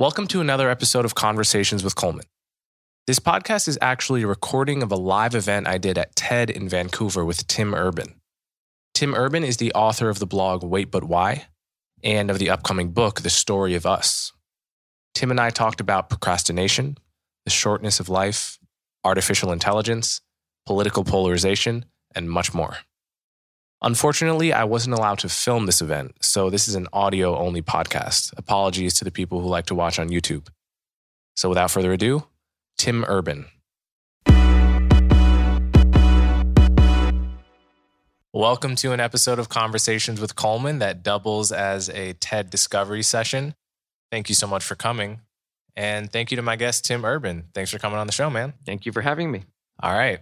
Welcome to another episode of Conversations with Coleman. This podcast is actually a recording of a live event I did at TED in Vancouver with Tim Urban. Tim Urban is the author of the blog Wait But Why and of the upcoming book, The Story of Us. Tim and I talked about procrastination, the shortness of life, artificial intelligence, political polarization, and much more. Unfortunately, I wasn't allowed to film this event, so this is an audio only podcast. Apologies to the people who like to watch on YouTube. So without further ado, Tim Urban. Welcome to an episode of Conversations with Coleman that doubles as a TED Discovery session. Thank you so much for coming. And thank you to my guest, Tim Urban. Thanks for coming on the show, man. Thank you for having me. All right.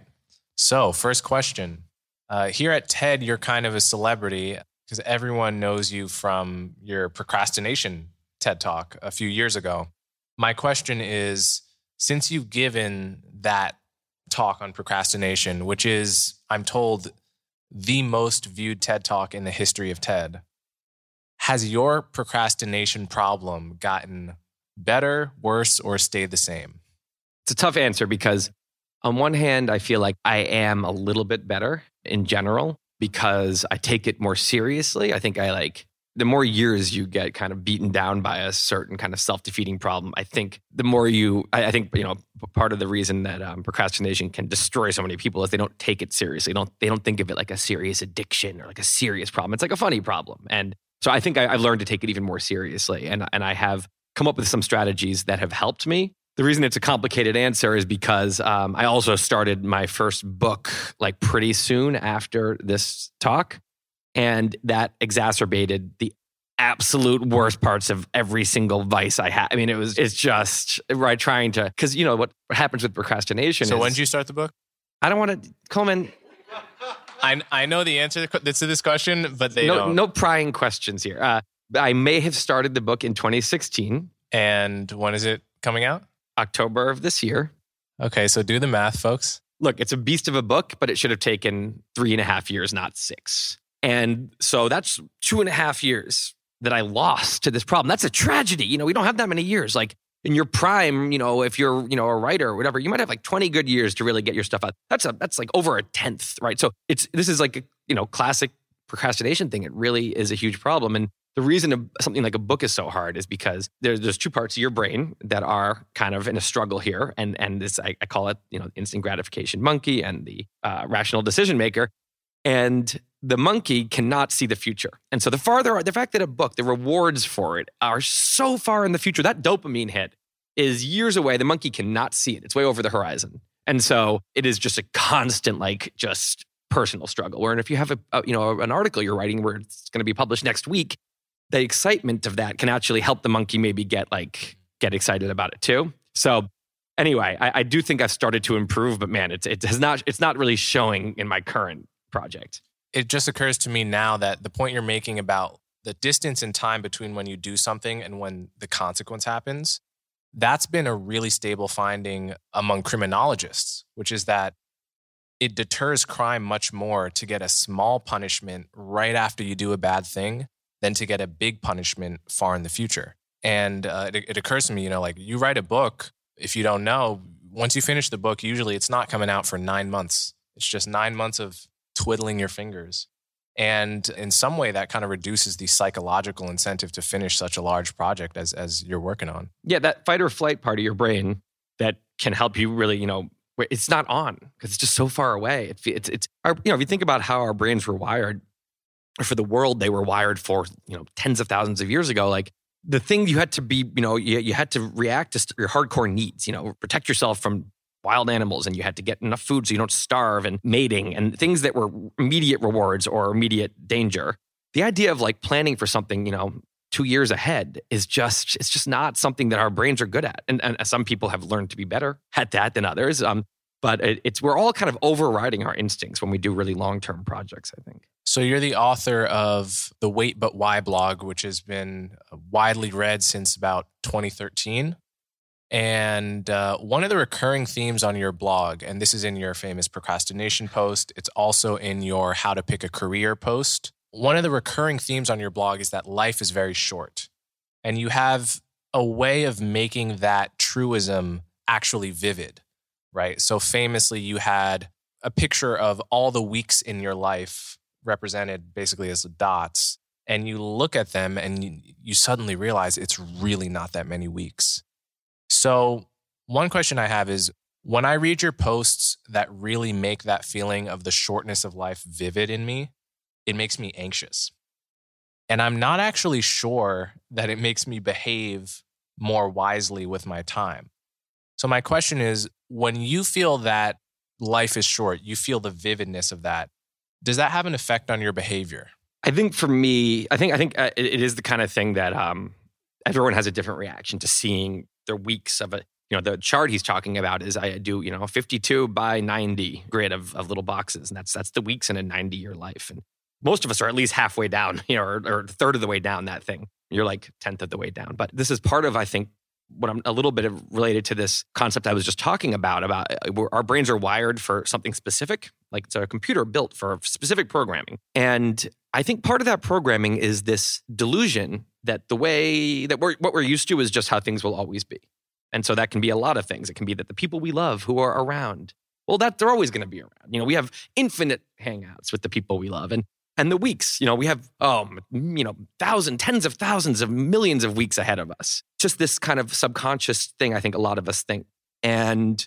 So, first question uh, here at TED, you're kind of a celebrity because everyone knows you from your procrastination TED talk a few years ago. My question is since you've given that talk on procrastination, which is, I'm told, the most viewed TED talk in the history of TED, has your procrastination problem gotten better, worse, or stayed the same? It's a tough answer because, on one hand, I feel like I am a little bit better in general because I take it more seriously. I think I like the more years you get kind of beaten down by a certain kind of self-defeating problem i think the more you i, I think you know part of the reason that um, procrastination can destroy so many people is they don't take it seriously. They don't they don't think of it like a serious addiction or like a serious problem. It's like a funny problem. And so i think I, i've learned to take it even more seriously. And and i have come up with some strategies that have helped me the reason it's a complicated answer is because um, I also started my first book like pretty soon after this talk. And that exacerbated the absolute worst parts of every single vice I had. I mean, it was, it's just right trying to, because you know what happens with procrastination. So, is, when did you start the book? I don't want to, Coleman. I, I know the answer to this question, but they no, don't. No prying questions here. Uh, I may have started the book in 2016. And when is it coming out? October of this year. Okay, so do the math, folks. Look, it's a beast of a book, but it should have taken three and a half years, not six. And so that's two and a half years that I lost to this problem. That's a tragedy. You know, we don't have that many years. Like in your prime, you know, if you're, you know, a writer or whatever, you might have like 20 good years to really get your stuff out. That's a that's like over a tenth, right? So it's this is like a, you know, classic procrastination thing. It really is a huge problem. And the reason something like a book is so hard is because there's, there's two parts of your brain that are kind of in a struggle here, and and this I, I call it you know instant gratification monkey and the uh, rational decision maker, and the monkey cannot see the future, and so the farther the fact that a book the rewards for it are so far in the future that dopamine hit is years away. The monkey cannot see it; it's way over the horizon, and so it is just a constant like just personal struggle. Where and if you have a, a, you know an article you're writing where it's going to be published next week, the excitement of that can actually help the monkey maybe get like get excited about it too. So anyway, I, I do think I've started to improve, but man, it's it has not it's not really showing in my current project. It just occurs to me now that the point you're making about the distance in time between when you do something and when the consequence happens, that's been a really stable finding among criminologists, which is that it deters crime much more to get a small punishment right after you do a bad thing than to get a big punishment far in the future. And uh, it, it occurs to me, you know, like you write a book, if you don't know, once you finish the book, usually it's not coming out for nine months. It's just nine months of twiddling your fingers. And in some way, that kind of reduces the psychological incentive to finish such a large project as, as you're working on. Yeah, that fight or flight part of your brain that can help you really, you know, it's not on because it's just so far away. It's, it's, it's our, you know, if you think about how our brains were wired, for the world they were wired for, you know, tens of thousands of years ago. Like the thing you had to be, you know, you, you had to react to your hardcore needs, you know, protect yourself from wild animals and you had to get enough food so you don't starve and mating and things that were immediate rewards or immediate danger. the idea of like planning for something, you know, two years ahead is just it's just not something that our brains are good at. And, and some people have learned to be better at that than others um, but it, it's we're all kind of overriding our instincts when we do really long-term projects i think. So you're the author of the wait but why blog which has been widely read since about 2013 and uh, one of the recurring themes on your blog and this is in your famous procrastination post it's also in your how to pick a career post one of the recurring themes on your blog is that life is very short. And you have a way of making that truism actually vivid, right? So famously, you had a picture of all the weeks in your life represented basically as dots. And you look at them and you, you suddenly realize it's really not that many weeks. So, one question I have is when I read your posts that really make that feeling of the shortness of life vivid in me, it makes me anxious. And I'm not actually sure that it makes me behave more wisely with my time. So, my question is when you feel that life is short, you feel the vividness of that, does that have an effect on your behavior? I think for me, I think I think uh, it is the kind of thing that um, everyone has a different reaction to seeing their weeks of it. You know, the chart he's talking about is I do you know 52 by 90 grid of, of little boxes, and that's that's the weeks in a 90 year life. And most of us are at least halfway down, you know, or, or third of the way down that thing. You're like tenth of the way down. But this is part of, I think, what I'm a little bit of related to this concept I was just talking about. About uh, our brains are wired for something specific, like it's a computer built for specific programming. And I think part of that programming is this delusion that the way that we're what we're used to is just how things will always be. And so that can be a lot of things. It can be that the people we love who are around, well, that they're always going to be around. You know, we have infinite hangouts with the people we love. And and the weeks. You know, we have, um, you know, thousands, tens of thousands of millions of weeks ahead of us. Just this kind of subconscious thing, I think a lot of us think. And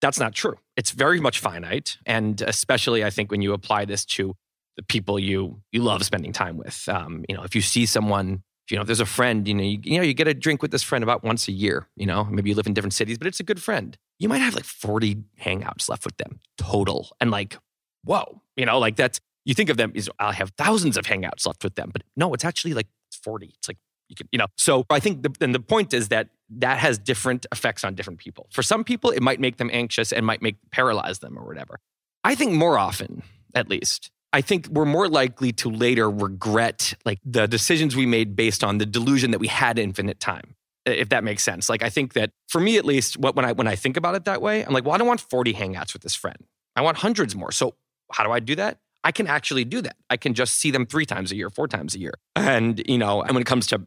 that's not true. It's very much finite. And especially, I think, when you apply this to the people you you love spending time with. Um, you know, if you see someone, you know, if there's a friend, you know, you, you know, you get a drink with this friend about once a year. You know, maybe you live in different cities, but it's a good friend. You might have like 40 hangouts left with them total, and like, whoa, you know, like that's you think of them as I'll have thousands of hangouts left with them, but no, it's actually like 40. It's like you can, you know. So I think the, and the point is that that has different effects on different people. For some people, it might make them anxious and might make paralyze them or whatever. I think more often, at least, I think we're more likely to later regret like the decisions we made based on the delusion that we had infinite time. If that makes sense. Like I think that for me at least, what when I when I think about it that way, I'm like, well, I don't want 40 hangouts with this friend. I want hundreds more. So how do I do that? I can actually do that. I can just see them three times a year, four times a year. And, you know, and when it comes to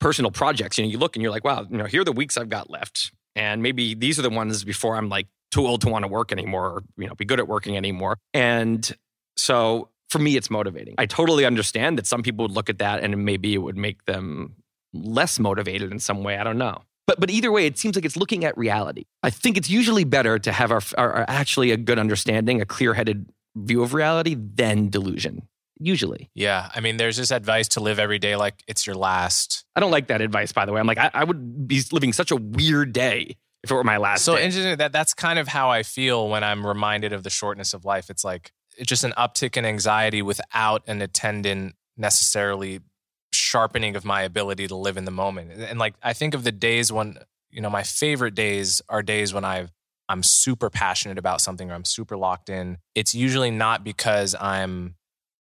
personal projects, you know, you look and you're like, wow, you know, here are the weeks I've got left. And maybe these are the ones before I'm like too old to want to work anymore or, you know, be good at working anymore. And so for me, it's motivating. I totally understand that some people would look at that and maybe it would make them less motivated in some way. I don't know. But, but either way, it seems like it's looking at reality. I think it's usually better to have our, our, our actually a good understanding, a clear headed view of reality than delusion usually. Yeah. I mean, there's this advice to live every day like it's your last. I don't like that advice, by the way. I'm like, I, I would be living such a weird day if it were my last so day. interesting that that's kind of how I feel when I'm reminded of the shortness of life. It's like it's just an uptick in anxiety without an attendant necessarily sharpening of my ability to live in the moment. And like I think of the days when, you know, my favorite days are days when I've I'm super passionate about something or I'm super locked in, it's usually not because I'm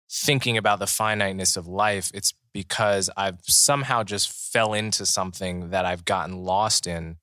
thinking about the finiteness of life. It's because I've somehow just fell into something that I've gotten lost in.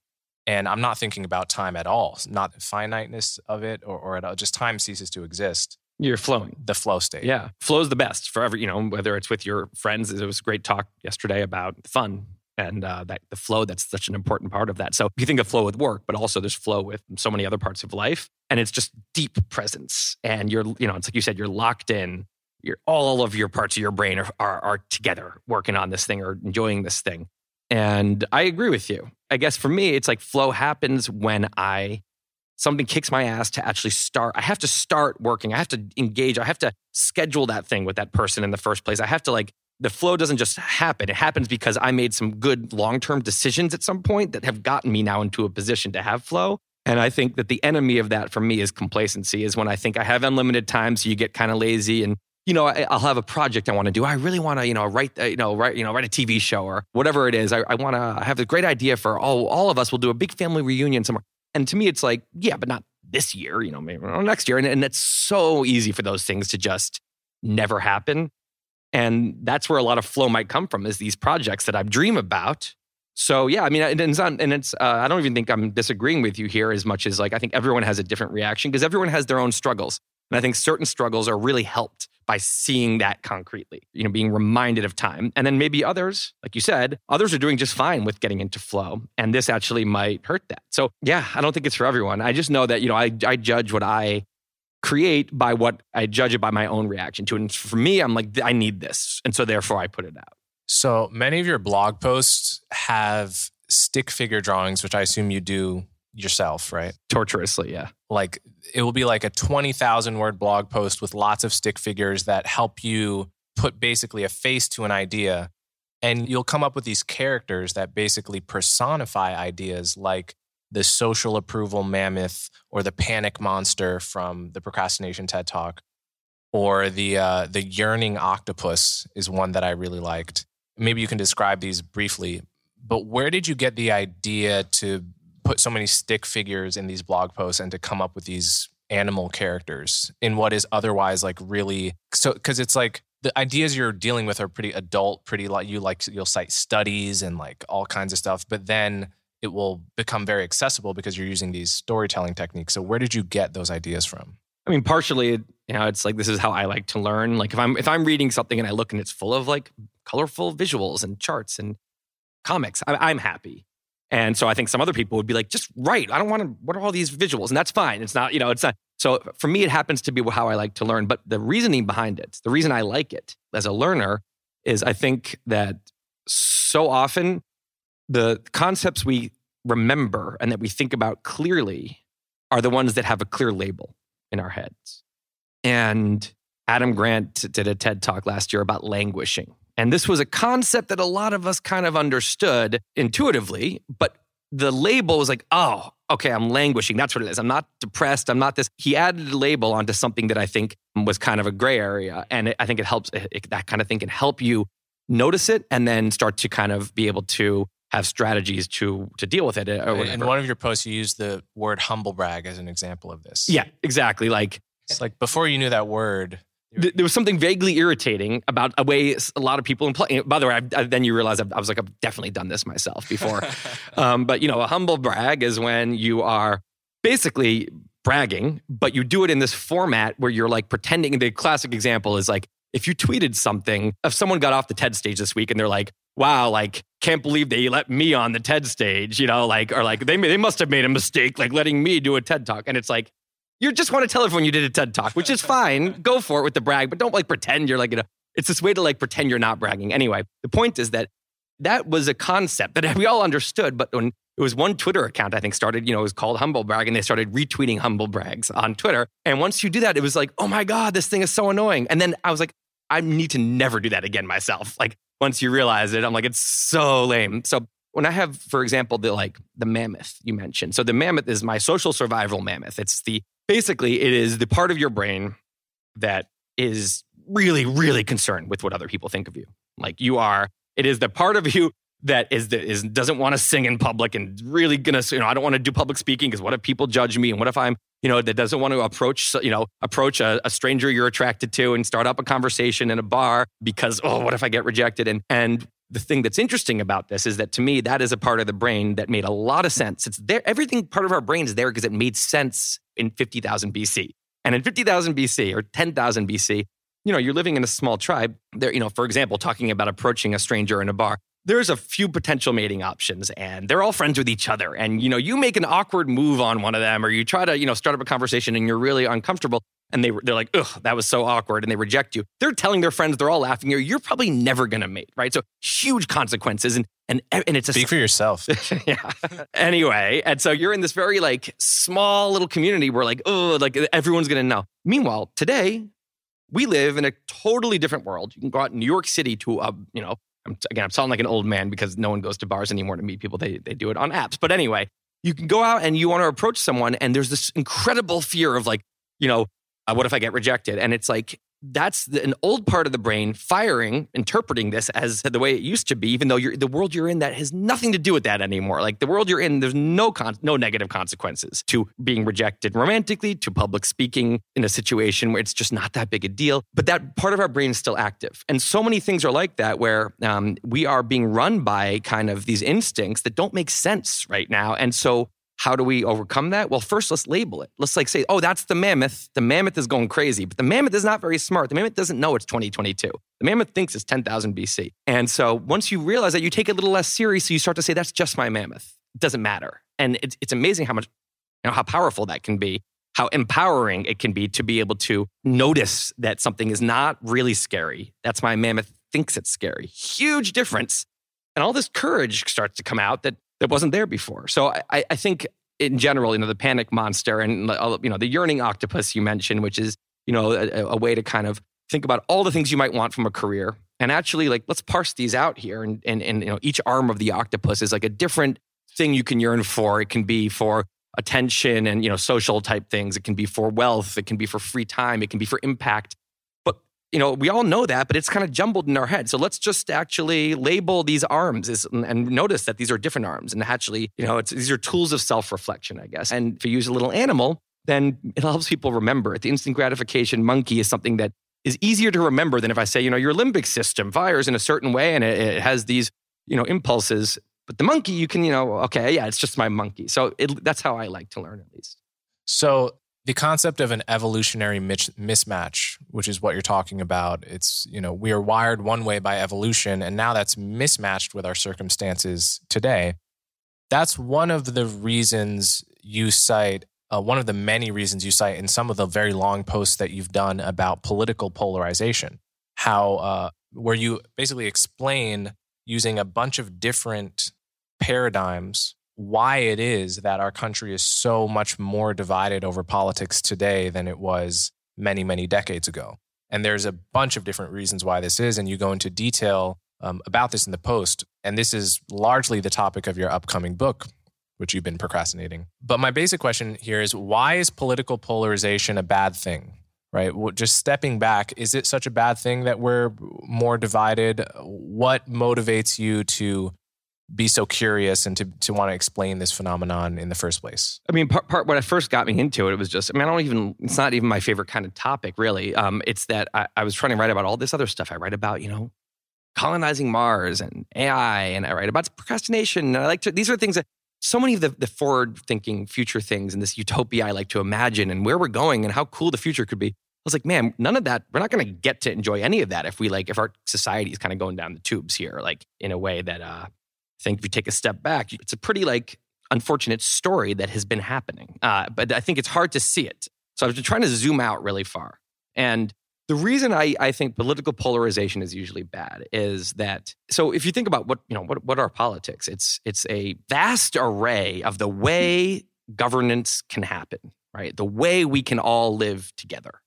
And I'm not thinking about time at all, not the finiteness of it or, or at all. Just time ceases to exist. You're flowing. The flow state. Yeah. Flow is the best for every, you know, whether it's with your friends. It was a great talk yesterday about fun and uh, that the flow that's such an important part of that. So you think of flow with work but also there's flow with so many other parts of life and it's just deep presence. And you're you know it's like you said you're locked in. You're all of your parts of your brain are, are, are together working on this thing or enjoying this thing. And i agree with you. I guess for me it's like flow happens when i something kicks my ass to actually start i have to start working. I have to engage i have to schedule that thing with that person in the first place. I have to like the flow doesn't just happen. It happens because I made some good long term decisions at some point that have gotten me now into a position to have flow. And I think that the enemy of that for me is complacency, is when I think I have unlimited time. So you get kind of lazy and you know, I, will have a project I want to do. I really want to, you know, write, uh, you know, write, you know, write a TV show or whatever it is. I, I want to have a great idea for oh, all of us. We'll do a big family reunion somewhere. And to me, it's like, yeah, but not this year. You know, maybe next year. And, and it's so easy for those things to just never happen. And that's where a lot of flow might come from is these projects that I dream about. So yeah, I mean, and it's not, and it's, uh, I don't even think I'm disagreeing with you here as much as like, I think everyone has a different reaction because everyone has their own struggles. And I think certain struggles are really helped by seeing that concretely, you know, being reminded of time. And then maybe others, like you said, others are doing just fine with getting into flow. And this actually might hurt that. So yeah, I don't think it's for everyone. I just know that, you know, I, I judge what I create by what I judge it by my own reaction to it. And for me, I'm like, I need this. And so therefore I put it out. So many of your blog posts have stick figure drawings, which I assume you do yourself, right? Torturously, yeah. Like it will be like a 20,000 word blog post with lots of stick figures that help you put basically a face to an idea. And you'll come up with these characters that basically personify ideas like the social approval mammoth or the panic monster from the procrastination TED Talk or the uh, the yearning octopus is one that I really liked. Maybe you can describe these briefly. But where did you get the idea to put so many stick figures in these blog posts and to come up with these animal characters in what is otherwise like really so because it's like the ideas you're dealing with are pretty adult pretty like you like you'll cite studies and like all kinds of stuff but then it will become very accessible because you're using these storytelling techniques. So where did you get those ideas from? I mean, partially, you know, it's like this is how I like to learn. Like if I'm if I'm reading something and I look and it's full of like colorful visuals and charts and comics, I, am happy. And so I think some other people would be like, just write. I don't want to. What are all these visuals? And that's fine. It's not, you know, it's not. So for me, it happens to be how I like to learn. But the reasoning behind it, the reason I like it as a learner, is I think that so often the concepts we remember and that we think about clearly are the ones that have a clear label in our heads. And Adam Grant did a TED talk last year about languishing. And this was a concept that a lot of us kind of understood intuitively, but the label was like, oh, okay, I'm languishing. That's what it is. I'm not depressed. I'm not this. He added a label onto something that I think was kind of a gray area. And it, I think it helps, it, that kind of thing can help you notice it and then start to kind of be able to have strategies to to deal with it. Uh, in one of your posts, you used the word humble brag as an example of this. Yeah, exactly. Like it's like before you knew that word. Th- there was something vaguely irritating about a way a lot of people employ. By the way, I, I, then you realize I, I, was like, I've definitely done this myself before. um, but you know, a humble brag is when you are basically bragging, but you do it in this format where you're like pretending. The classic example is like if you tweeted something, if someone got off the TED stage this week and they're like, wow, like, can't believe they let me on the TED stage, you know, like, or like, they, they must have made a mistake, like letting me do a TED talk. And it's like, you just want to tell everyone you did a TED talk, which is fine. Go for it with the brag, but don't like pretend you're like, you know, it's this way to like pretend you're not bragging. Anyway, the point is that that was a concept that we all understood, but when it was one Twitter account, I think, started, you know, it was called Humble Brag, and they started retweeting Humble Brags on Twitter. And once you do that, it was like, oh my God, this thing is so annoying. And then I was like, I need to never do that again myself. Like once you realize it, I'm like, it's so lame. So when I have, for example, the like the mammoth you mentioned. So the mammoth is my social survival mammoth. It's the basically it is the part of your brain that is really, really concerned with what other people think of you. Like you are, it is the part of you that is the, is doesn't want to sing in public and really gonna you know I don't want to do public speaking because what if people judge me and what if I'm you know that doesn't want to approach you know approach a, a, stranger you're attracted to and start up a conversation in a bar because oh what if I get rejected? And and the thing that's interesting about this is that to me that is a part of the brain that made a lot of sense. It's there everything part of our brain is there because it made sense in 50,000 BC and in 50,000 BC or 10,000 BC you know you're living in a small tribe there you know for example talking about approaching a stranger in a bar there's a few potential mating options and they're all friends with each other and you know you make an awkward move on one of them or you try to you know start up a conversation and you're really uncomfortable and they, they're like ugh that was so awkward and they reject you. They're telling their friends they're all laughing you're, you're probably never going to mate right? So huge consequences and and, and it's a speak for yourself. Yeah. Anyway and so you're in this very like small little community where like oh like everyone's going to know. Meanwhile today we live in a totally different world. You can go out in New York City to a, you know, I'm, again, I'm sounding like an old man because no one goes to bars anymore to meet people. They, they do it on apps. But anyway, you can go out and you want to approach someone, and there's this incredible fear of like, you know, uh, what if I get rejected? And it's like, that's the, an old part of the brain firing, interpreting this as the way it used to be, even though the world you're in that has nothing to do with that anymore. Like the world you're in, there's no con- no negative consequences to being rejected romantically, to public speaking in a situation where it's just not that big a deal. But that part of our brain is still active, and so many things are like that where um, we are being run by kind of these instincts that don't make sense right now, and so how do we overcome that? Well, first let's label it. Let's like say, oh, that's the mammoth. The mammoth is going crazy, but the mammoth is not very smart. The mammoth doesn't know it's 2022. The mammoth thinks it's 10,000 BC. And so once you realize that, you take it a little less seriously. You start to say, that's just my mammoth. It doesn't matter. And it's, it's amazing how much, you know, how powerful that can be, how empowering it can be to be able to notice that something is not really scary. That's my mammoth thinks it's scary. Huge difference. And all this courage starts to come out that that wasn't there before. So I, I think in general, you know, the panic monster and uh, you know the yearning octopus you mentioned, which is you know a, a, way to kind of think about all the things you might want from a career, and actually like let's parse these out here. And and, and you know each arm of the octopus is like a different thing you can yearn for. It can be for attention and you know social type things. It can be for wealth. It can be for free time. It can be for impact you know, we all know that, but it's kind of jumbled in our head. So let's just actually label these arms as, and notice that these are different arms. And actually, you know, these are tools of self reflection, I guess. And if you use a little animal, then it helps people remember it. The instant gratification monkey is something that is easier to remember than if I say, you know, your limbic system fires in a certain way and it, it has these, you know, impulses. But the monkey, you can, you know, okay, yeah, it's just my monkey. So it, that's how I like to learn, at least. So the concept of an evolutionary mismatch, which is what you're talking about, it's, you know, we are wired one way by evolution, and now that's mismatched with our circumstances today. That's one of the reasons you cite, uh, one of the many reasons you cite in some of the very long posts that you've done about political polarization, how, uh, where you basically explain using a bunch of different paradigms why it is that our country is so much more divided over politics today than it was many, many decades ago. And there's a bunch of different reasons why this is. And you go into detail um, about this in the post. And this is largely the topic of your upcoming book, which you've been procrastinating. But my basic question here is why is political polarization a bad thing? Right? Just stepping back, is it such a bad thing that we're more divided? What motivates you to be so curious and to, to want to explain this phenomenon in the first place? I mean, part, part I first got me into it, it was just, I mean, I don't even, it's not even my favorite kind of topic, really. Um, it's that I, I was trying to write about all this other stuff. I write about, you know, colonizing Mars and AI, and I write about procrastination. And I like to, these are things that so many of the, the forward thinking future things and this utopia I like to imagine and where we're going and how cool the future could be. I was like, man, none of that, we're not going to get to enjoy any of that if we like, if our society is kind of going down the tubes here, like in a way that, uh, think if you take a step back, it's a pretty like unfortunate story that has been happening. Uh, but I think it's hard to see it. So I've been trying to zoom out really far. And the reason I, I think political polarization is usually bad is that so if you think about what you know what, what are politics, it's it's a vast array of the way governance can happen, right? The way we can all live together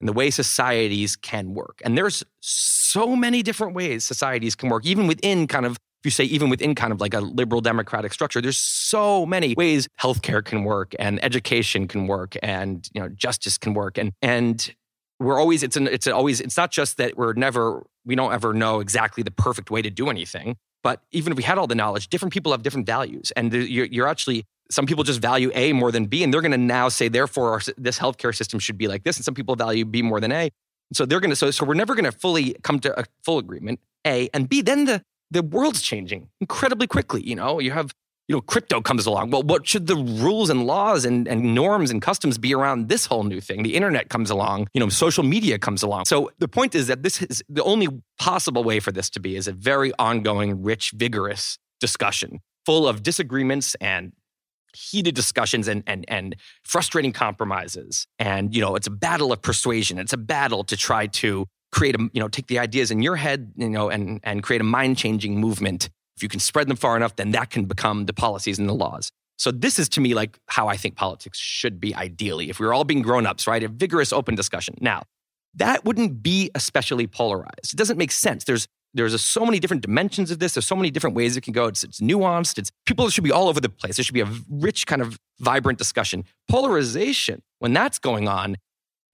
and the way societies can work. And there's so many different ways societies can work, even within kind of you say even within kind of like a liberal democratic structure, there's so many ways healthcare can work and education can work and you know justice can work. And and we're always it's an it's always it's not just that we're never we don't ever know exactly the perfect way to do anything but even if we had all the knowledge different people have different values. And you're, you're actually some people just value a more than b and they're going to now say therefore our, this healthcare system should be like this and some people value b more than a. So they're going to so, so we're never going to fully come to a full agreement a and b. Then the the world's changing incredibly quickly. You know, you have, you know, crypto comes along. Well, what should the rules and laws and, and norms and customs be around this whole new thing? The internet comes along, you know, social media comes along. So the point is that this is the only possible way for this to be is a very ongoing, rich, vigorous discussion full of disagreements and heated discussions and and and frustrating compromises and you know it's a battle of persuasion it's a battle to try to create a you know take the ideas in your head you know and and create a mind changing movement. If you can spread them far enough then that can become the policies and the laws. So this is to me like how i think politics should be ideally if we were all being grown-ups right? A vigorous open discussion. Now that wouldn't be especially polarized. It doesn't make sense. There's there's so many different dimensions of this. There's so many different ways it can go. It's, it's nuanced. It's people should be all over the place. There should be a rich kind of vibrant discussion. Polarization when that's going on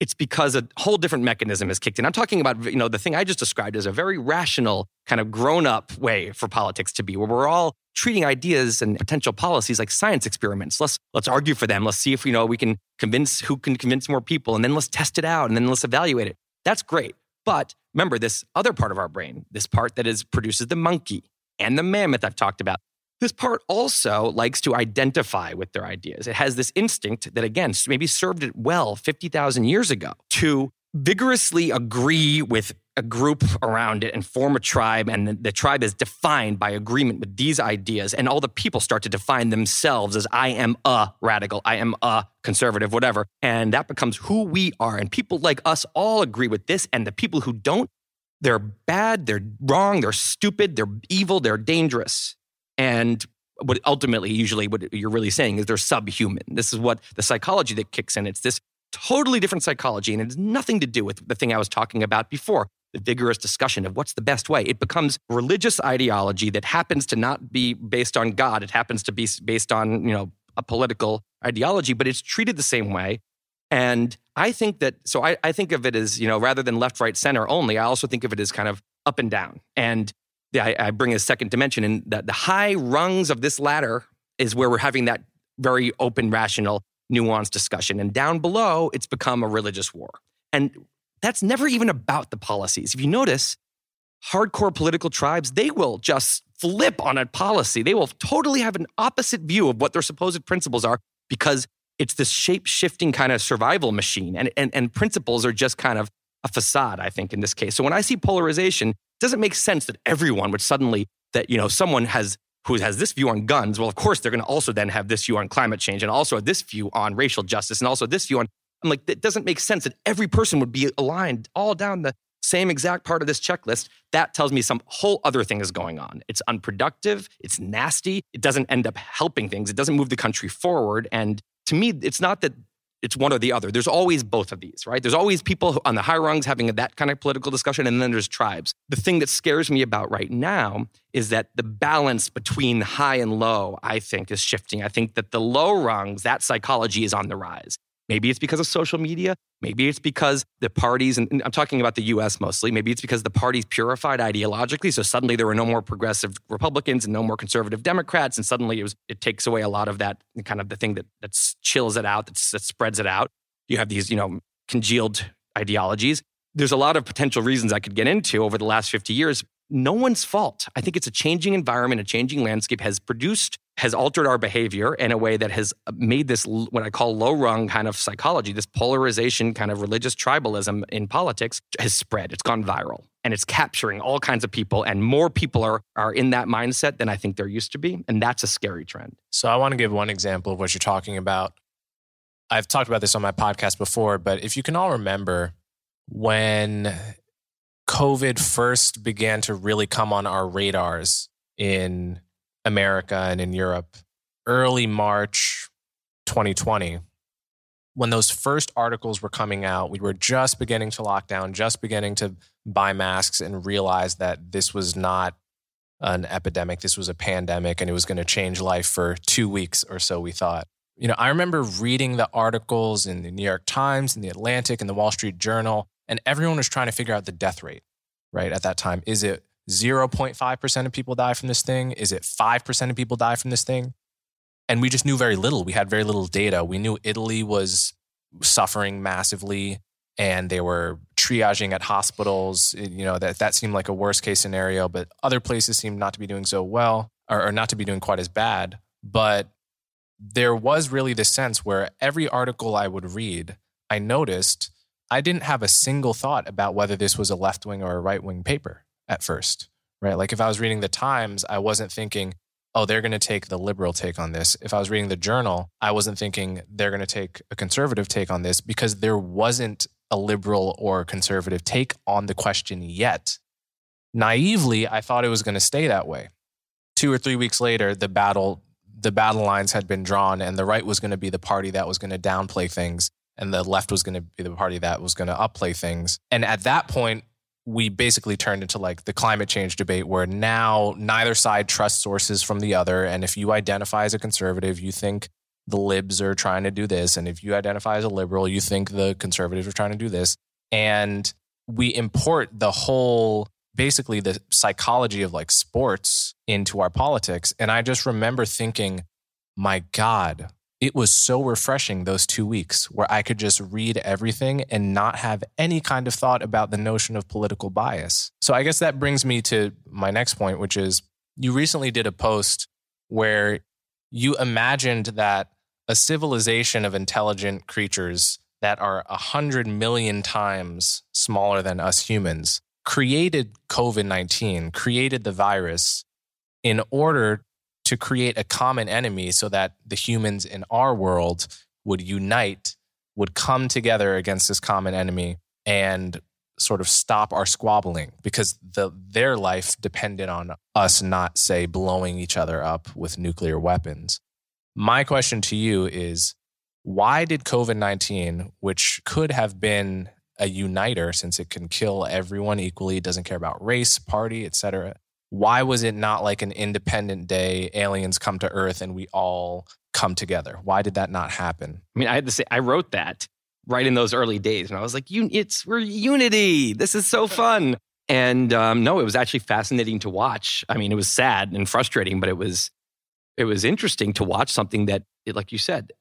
it's because a whole different mechanism has kicked in. I'm talking about, you know, the thing I just described as a very rational, kind of grown up way for politics to be, where we're all treating ideas and potential policies like science experiments. Let's let's argue for them. Let's see if you know we can convince who can convince more people, and then let's test it out, and then let's evaluate it. That's great. But remember this other part of our brain, this part that is produces the monkey and the mammoth I've talked about. This part also likes to identify with their ideas. It has this instinct that, again, maybe served it well 50,000 years ago to vigorously agree with a group around it and form a tribe. And the, the, tribe is defined by agreement with these ideas. And all the people start to define themselves as I am a radical, I am a conservative, whatever. And that becomes who we are. And people like us all agree with this. And the people who don't, they're bad, they're wrong, they're stupid, they're evil, they're dangerous. And what ultimately, usually, what you're really saying is they're subhuman. This is what the psychology that kicks in. It's this totally different psychology, and it has nothing to do with the thing I was talking about before the vigorous discussion of what's the best way. It becomes religious ideology that happens to not be based on God. It happens to be based on, you know, a political ideology, but it's treated the same way. And I think that, so I, I think of it as, you know, rather than left, right, center only, I also think of it as kind of up and down. And I, I bring a second dimension in that the high rungs of this ladder is where we're having that very open, rational, nuanced discussion. And down below, it's become a religious war. And that's never even about the policies. If you notice, hardcore political tribes, they will just flip on a policy. They will totally have an opposite view of what their supposed principles are because it's this shape shifting kind of survival machine. And, and, and principles are just kind of a facade, I think, in this case. So when I see polarization, it doesn't make sense that everyone would suddenly that you know someone has who has this view on guns well of course they're going to also then have this view on climate change and also this view on racial justice and also this view on i'm like it doesn't make sense that every person would be aligned all down the same exact part of this checklist that tells me some whole other thing is going on it's unproductive it's nasty it doesn't end up helping things it doesn't move the country forward and to me it's not that it's one or the other. There's always both of these, right? There's always people on the high rungs having that kind of political discussion, and then there's tribes. The thing that scares me about right now is that the balance between high and low, I think, is shifting. I think that the low rungs, that psychology is on the rise. Maybe it's because of social media. Maybe it's because the parties, and I'm talking about the US mostly, maybe it's because the parties purified ideologically. So suddenly there were no more progressive Republicans and no more conservative Democrats. And suddenly it, was, it takes away a lot of that kind of the thing that, that chills it out, that, that spreads it out. You have these, you know, congealed ideologies. There's a lot of potential reasons I could get into over the last 50 years. No one's fault. I think it's a changing environment, a changing landscape has produced has altered our behavior in a way that has made this what I call low rung kind of psychology, this polarization kind of religious tribalism in politics has spread. It's gone viral and it's capturing all kinds of people and more people are are in that mindset than I think there used to be and that's a scary trend. So I want to give one example of what you're talking about. I've talked about this on my podcast before, but if you can all remember when COVID first began to really come on our radars in America and in Europe early March 2020 when those first articles were coming out, we were just beginning to lock down, just beginning to buy masks and realize that this was not an epidemic. This was a pandemic and it was going to change life for two weeks or so, we thought. You know, I remember reading the articles in the New York Times and the Atlantic and the Wall Street Journal, and everyone was trying to figure out the death rate, right? At that time. Is it 0.5% of people die from this thing? Is it 5% of people die from this thing? And we just knew very little. We had very little data. We knew Italy was suffering massively and they were triaging at hospitals. You know, that, that seemed like a worst case scenario, but other places seemed not to be doing so well or, or not to be doing quite as bad. But there was really this sense where every article I would read, I noticed I didn't have a single thought about whether this was a left wing or a right wing paper at first, right? Like if I was reading the Times, I wasn't thinking, oh, they're going to take the liberal take on this. If I was reading the Journal, I wasn't thinking they're going to take a conservative take on this because there wasn't a liberal or conservative take on the question yet. Naively, I thought it was going to stay that way. Two or three weeks later, the battle the battle lines had been drawn and the right was going to be the party that was going to downplay things and the left was going to be the party that was going to upplay things. And at that point, we basically turned into like the climate change debate where now neither side trusts sources from the other. And if you identify as a conservative, you think the libs are trying to do this. And if you identify as a liberal, you think the conservatives are trying to do this. And we import the whole, basically, the psychology of like sports into our politics. And I just remember thinking, my God, it was so refreshing those two weeks where I could just read everything and not have any kind of thought about the notion of political bias. So I guess that brings me to my next point, which is you recently did a post where you imagined that a civilization of intelligent creatures that are a hundred million times smaller than us humans created COVID 19, created the virus in order to create a common enemy so that the humans in our world would unite, would come together against this common enemy and sort of stop our squabbling because the, their life depended on us not, say, blowing each other up with nuclear weapons. My question to you is why did COVID 19, which could have been a uniter since it can kill everyone equally, doesn't care about race, party, etc. Why was it not like an Independence Day, aliens come to Earth and we all come together? Why did that not happen? I mean, I had to say, I wrote that right in those early days, and I was like, "It's we're unity. This is so fun." And um, no, it was actually fascinating to watch. I mean, it was sad and frustrating, but it was it was interesting to watch something that, like you said,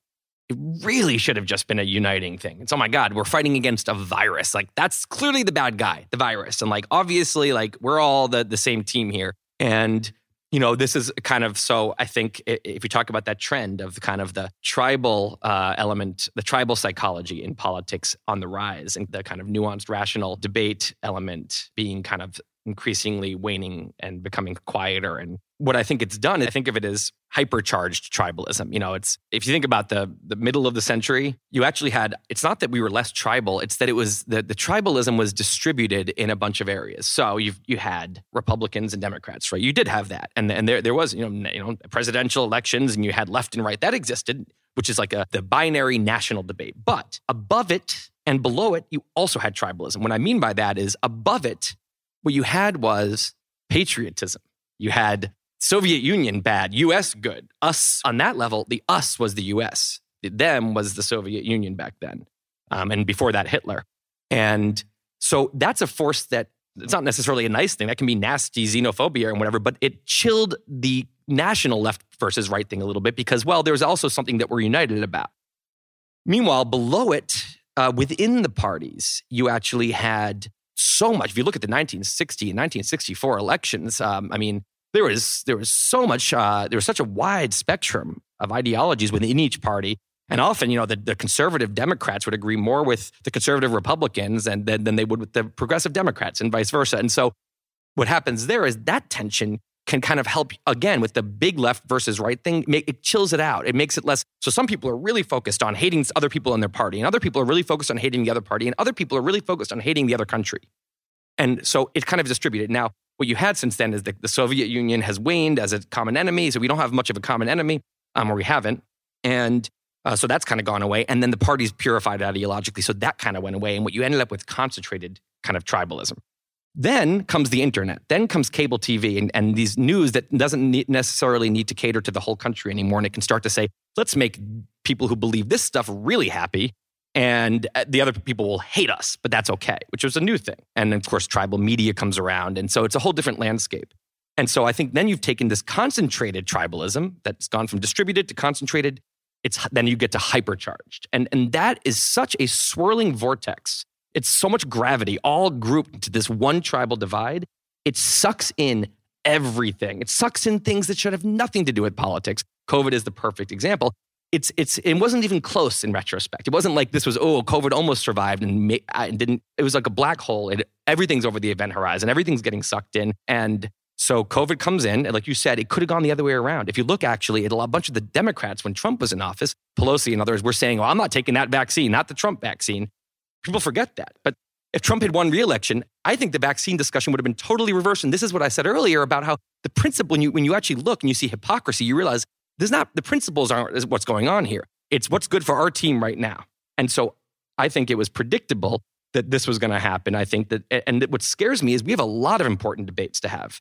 it really should have just been a uniting thing. It's oh my God, we're fighting against a virus. Like that's clearly the bad guy, the virus. And like obviously, like we're all the the same team here. And you know, this is kind of so. I think if you talk about that trend of kind of the tribal uh, element, the tribal psychology in politics on the rise, and the kind of nuanced, rational debate element being kind of increasingly waning and becoming quieter. And what I think it's done, I think of it as hypercharged tribalism. You know, it's if you think about the the middle of the century, you actually had it's not that we were less tribal, it's that it was the, the tribalism was distributed in a bunch of areas. So you you had Republicans and Democrats, right? You did have that. And and there there was, you know, you know, presidential elections and you had left and right. That existed, which is like a the binary national debate. But above it and below it, you also had tribalism. What I mean by that is above it, what you had was patriotism. You had Soviet Union bad, US good. Us on that level, the us was the US. The them was the Soviet Union back then. Um, and before that, Hitler. And so that's a force that it's not necessarily a nice thing. That can be nasty xenophobia and whatever, but it chilled the national left versus right thing a little bit because, well, there's also something that we're united about. Meanwhile, below it, uh, within the parties, you actually had so much. If you look at the 1960 and 1964 elections, um, I mean, there was there was so much. Uh, there was such a wide spectrum of ideologies within each party. And often, you know, the, the conservative Democrats would agree more with the conservative Republicans and, than, than they would with the progressive Democrats and vice versa. And so what happens there is that tension can kind of help again with the big left versus right thing. It chills it out. It makes it less. So some people are really focused on hating other people in their party, and other people are really focused on hating the other party, and other people are really focused on hating the other country. And so it kind of distributed. Now, what you had since then is that the Soviet Union has waned as a common enemy. So we don't have much of a common enemy, um, or we haven't. And uh, so that's kind of gone away. And then the parties purified ideologically. So that kind of went away. And what you ended up with concentrated kind of tribalism. Then comes the internet. Then comes cable TV and, and these news that doesn't necessarily need to cater to the whole country anymore. And it can start to say, let's make people who believe this stuff really happy and uh, the other people will hate us, but that's okay, which was a new thing. And of course, tribal media comes around. And so it's a whole different landscape. And so I think then you've taken this concentrated tribalism that's gone from distributed to concentrated. It's then you get to hypercharged. And, and that is such a swirling vortex. It's so much gravity, all grouped into this one tribal divide. It sucks in everything. It sucks in things that should have nothing to do with politics. COVID is the perfect example it's it's it wasn't even close in retrospect. It wasn't like this was oh COVID almost survived and, ma- didn't. It was like a black hole. It, everything's over the event horizon. Everything's getting sucked in, and so COVID comes in, and like you said, it could have gone the other way around. If you look actually at a bunch of the Democrats when Trump was in office, Pelosi and others were saying, "Well, I'm not taking that vaccine, not the Trump vaccine." People forget that, but. If Trump had won re-election, I think the vaccine discussion would have been totally reversed. And this is what I said earlier about how the principle, when you, when you actually look and you see hypocrisy, you realize there's not the principles aren't what's going on here. It's what's good for our team right now. And so I think it was predictable that this was going to happen. I think that, and what scares me is we have a lot of important debates to have.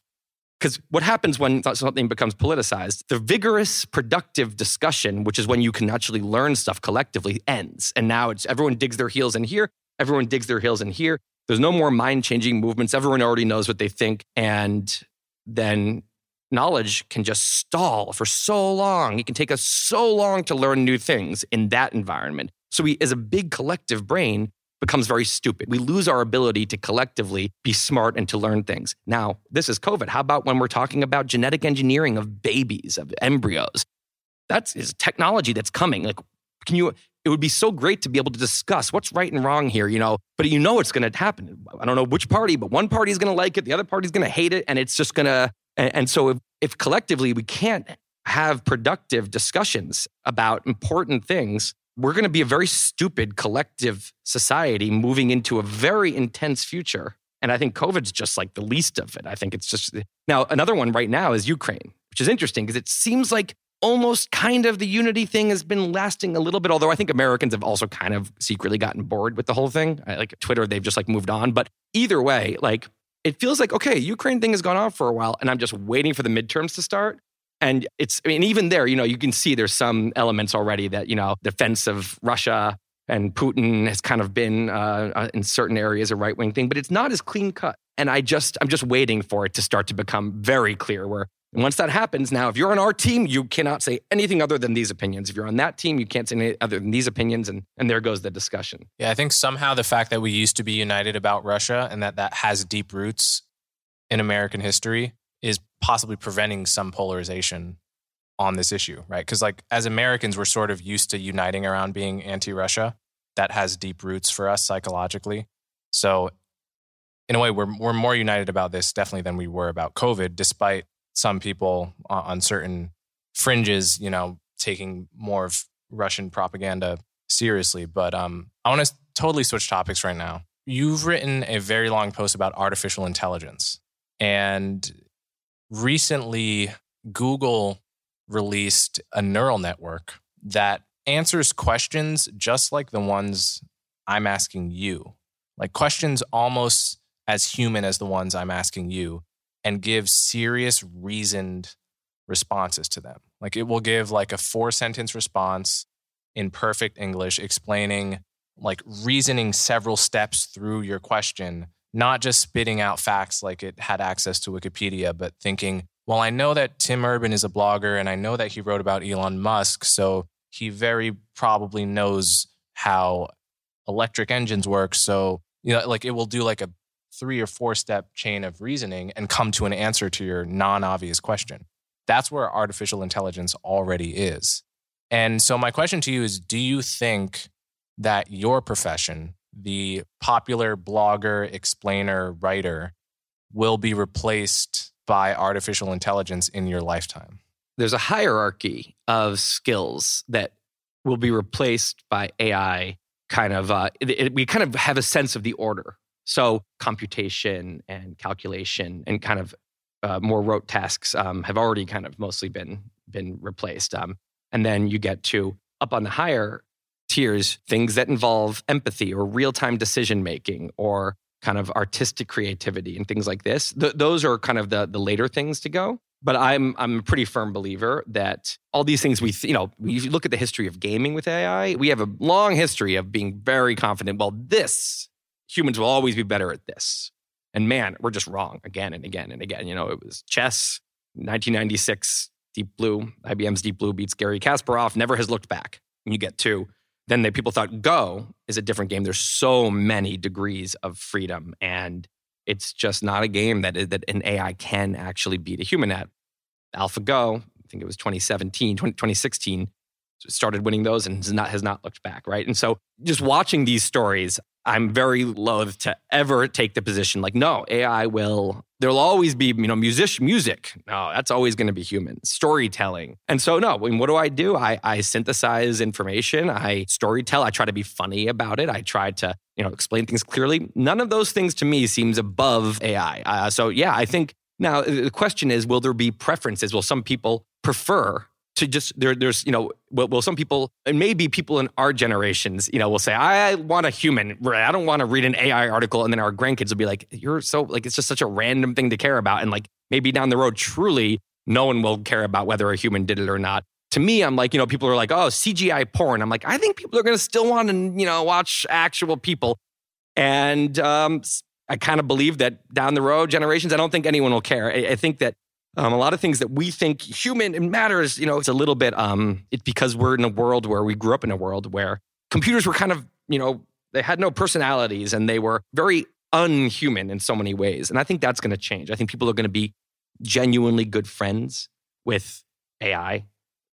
Because what happens when something becomes politicized, the vigorous, productive discussion, which is when you can actually learn stuff collectively, ends. And now it's everyone digs their heels in here, everyone digs their heels in here. There's no more mind changing movements. Everyone already knows what they think. And then knowledge can just stall for so long. It can take us so long to learn new things in that environment. So we, as a big collective brain, becomes very stupid. We lose our ability to collectively be smart and to learn things. Now, this is COVID. How about when we're talking about genetic engineering of babies, of embryos? That's technology that's coming. Like, can you? It would be so great to be able to discuss what's right and wrong here, you know. But you know it's going to happen. I don't know which party, but one party is going to like it, the other party is going to hate it, and it's just going to. And, and so, if, if collectively we can't have productive discussions about important things, we're going to be a very stupid collective society moving into a very intense future. And I think COVID's just like the least of it. I think it's just now another one right now is Ukraine, which is interesting because it seems like almost kind of the unity thing has been lasting a little bit. Although I think Americans have also kind of secretly gotten bored with the whole thing. Like Twitter, they've just like moved on. But either way, like it feels like okay, Ukraine thing has gone on for a while, and I'm just waiting for the midterms to start. And it's, I mean, even there, you know, you can see there's some elements already that, you know, defense of Russia and Putin has kind of been uh, uh in certain areas a right wing thing, but it's not as clean cut. And I just, I'm just waiting for it to start to become very clear where once that happens, now, if you're on our team, you cannot say anything other than these opinions. If you're on that team, you can't say anything other than these opinions. And, and there goes the discussion. Yeah, I think somehow the fact that we used to be united about Russia and that that has deep roots in American history is possibly preventing some polarization on this issue, right? Because like as Americans, we're sort of used to uniting around being anti-Russia. That has deep roots for us psychologically. So in a way, we're we're more united about this definitely than we were about COVID, despite some people on certain fringes, you know, taking more of Russian propaganda seriously. But um, I want to totally switch topics right now. You've written a very long post about artificial intelligence, and recently Google released a neural network that answers questions just like the ones I'm asking you, like questions almost as human as the ones I'm asking you, and gives serious, reasoned responses to them. Like it will give like a four sentence response in perfect English explaining, like reasoning several steps through your question not just spitting out facts like it had access to Wikipedia, but thinking, well, I know that Tim Urban is a blogger and I know that he wrote about Elon Musk. So he very probably knows how electric engines work. So, you know, like it will do like a three or four step chain of reasoning and come to an answer to your non obvious question. That's where artificial intelligence already is. And so, my question to you is Do you think that your profession the popular blogger, explainer, writer will be replaced by artificial intelligence in your lifetime? There's a hierarchy of skills that will be replaced by AI. Kind of, uh, it, it, we kind of have a sense of the order. So, computation and calculation and kind of uh, more rote tasks um, have already kind of mostly been been replaced. Um, and then you get to up on the higher tiers things that involve empathy or real time decision making or kind of artistic creativity and things like this. Th- those are kind of the, the later things to go. But I'm I'm a pretty firm believer that all these things we th- you know we look at the history of gaming with AI. We have a long history of being very confident. Well, this humans will always be better at this, and man, we're just wrong again and again and again. You know, it was chess, 1996, Deep Blue, IBM's Deep Blue beats Garry Kasparov. Never has looked back. And you get to then they, people thought Go is a different game. There's so many degrees of freedom, and it's just not a game that, uh, that an AI can actually beat a human at. AlphaGo, I think it was 2017, 20, 2016, started winning those and has not, has not looked back, right? And so just watching these stories, I'm very loath to ever take the position like, no, AI will, there'll always be, you know, music, music. No, that's always going to be human. Storytelling. And so, no, I mean, what do I do? I, I synthesize information. I storytell. I try to be funny about it. I try to, you know, explain things clearly. None of those things to me seems above AI. Uh, so, yeah, I think now the question is, will there be preferences? Will some people prefer to just there there's you know well, will some people and maybe people in our generations you know will say i want a human i don't want to read an ai article and then our grandkids will be like you're so like it's just such a random thing to care about and like maybe down the road, truly, no one will care about whether a human did it or not. To me, I'm like, you know, people are like, oh, CGI porn. I'm like, I think people are going to still want to, you know, watch actual people. And um, I kind of believe that down the road, generations, I don't think anyone will care. I, I think that um, a lot of things that we think human and matters, you know, it's a little bit, um, it's because we're in a world where we grew up in a world where computers were kind of, you know, they had no personalities and they were very unhuman in so many ways. And I think that's going to change. I think people are going to be genuinely good friends with AI.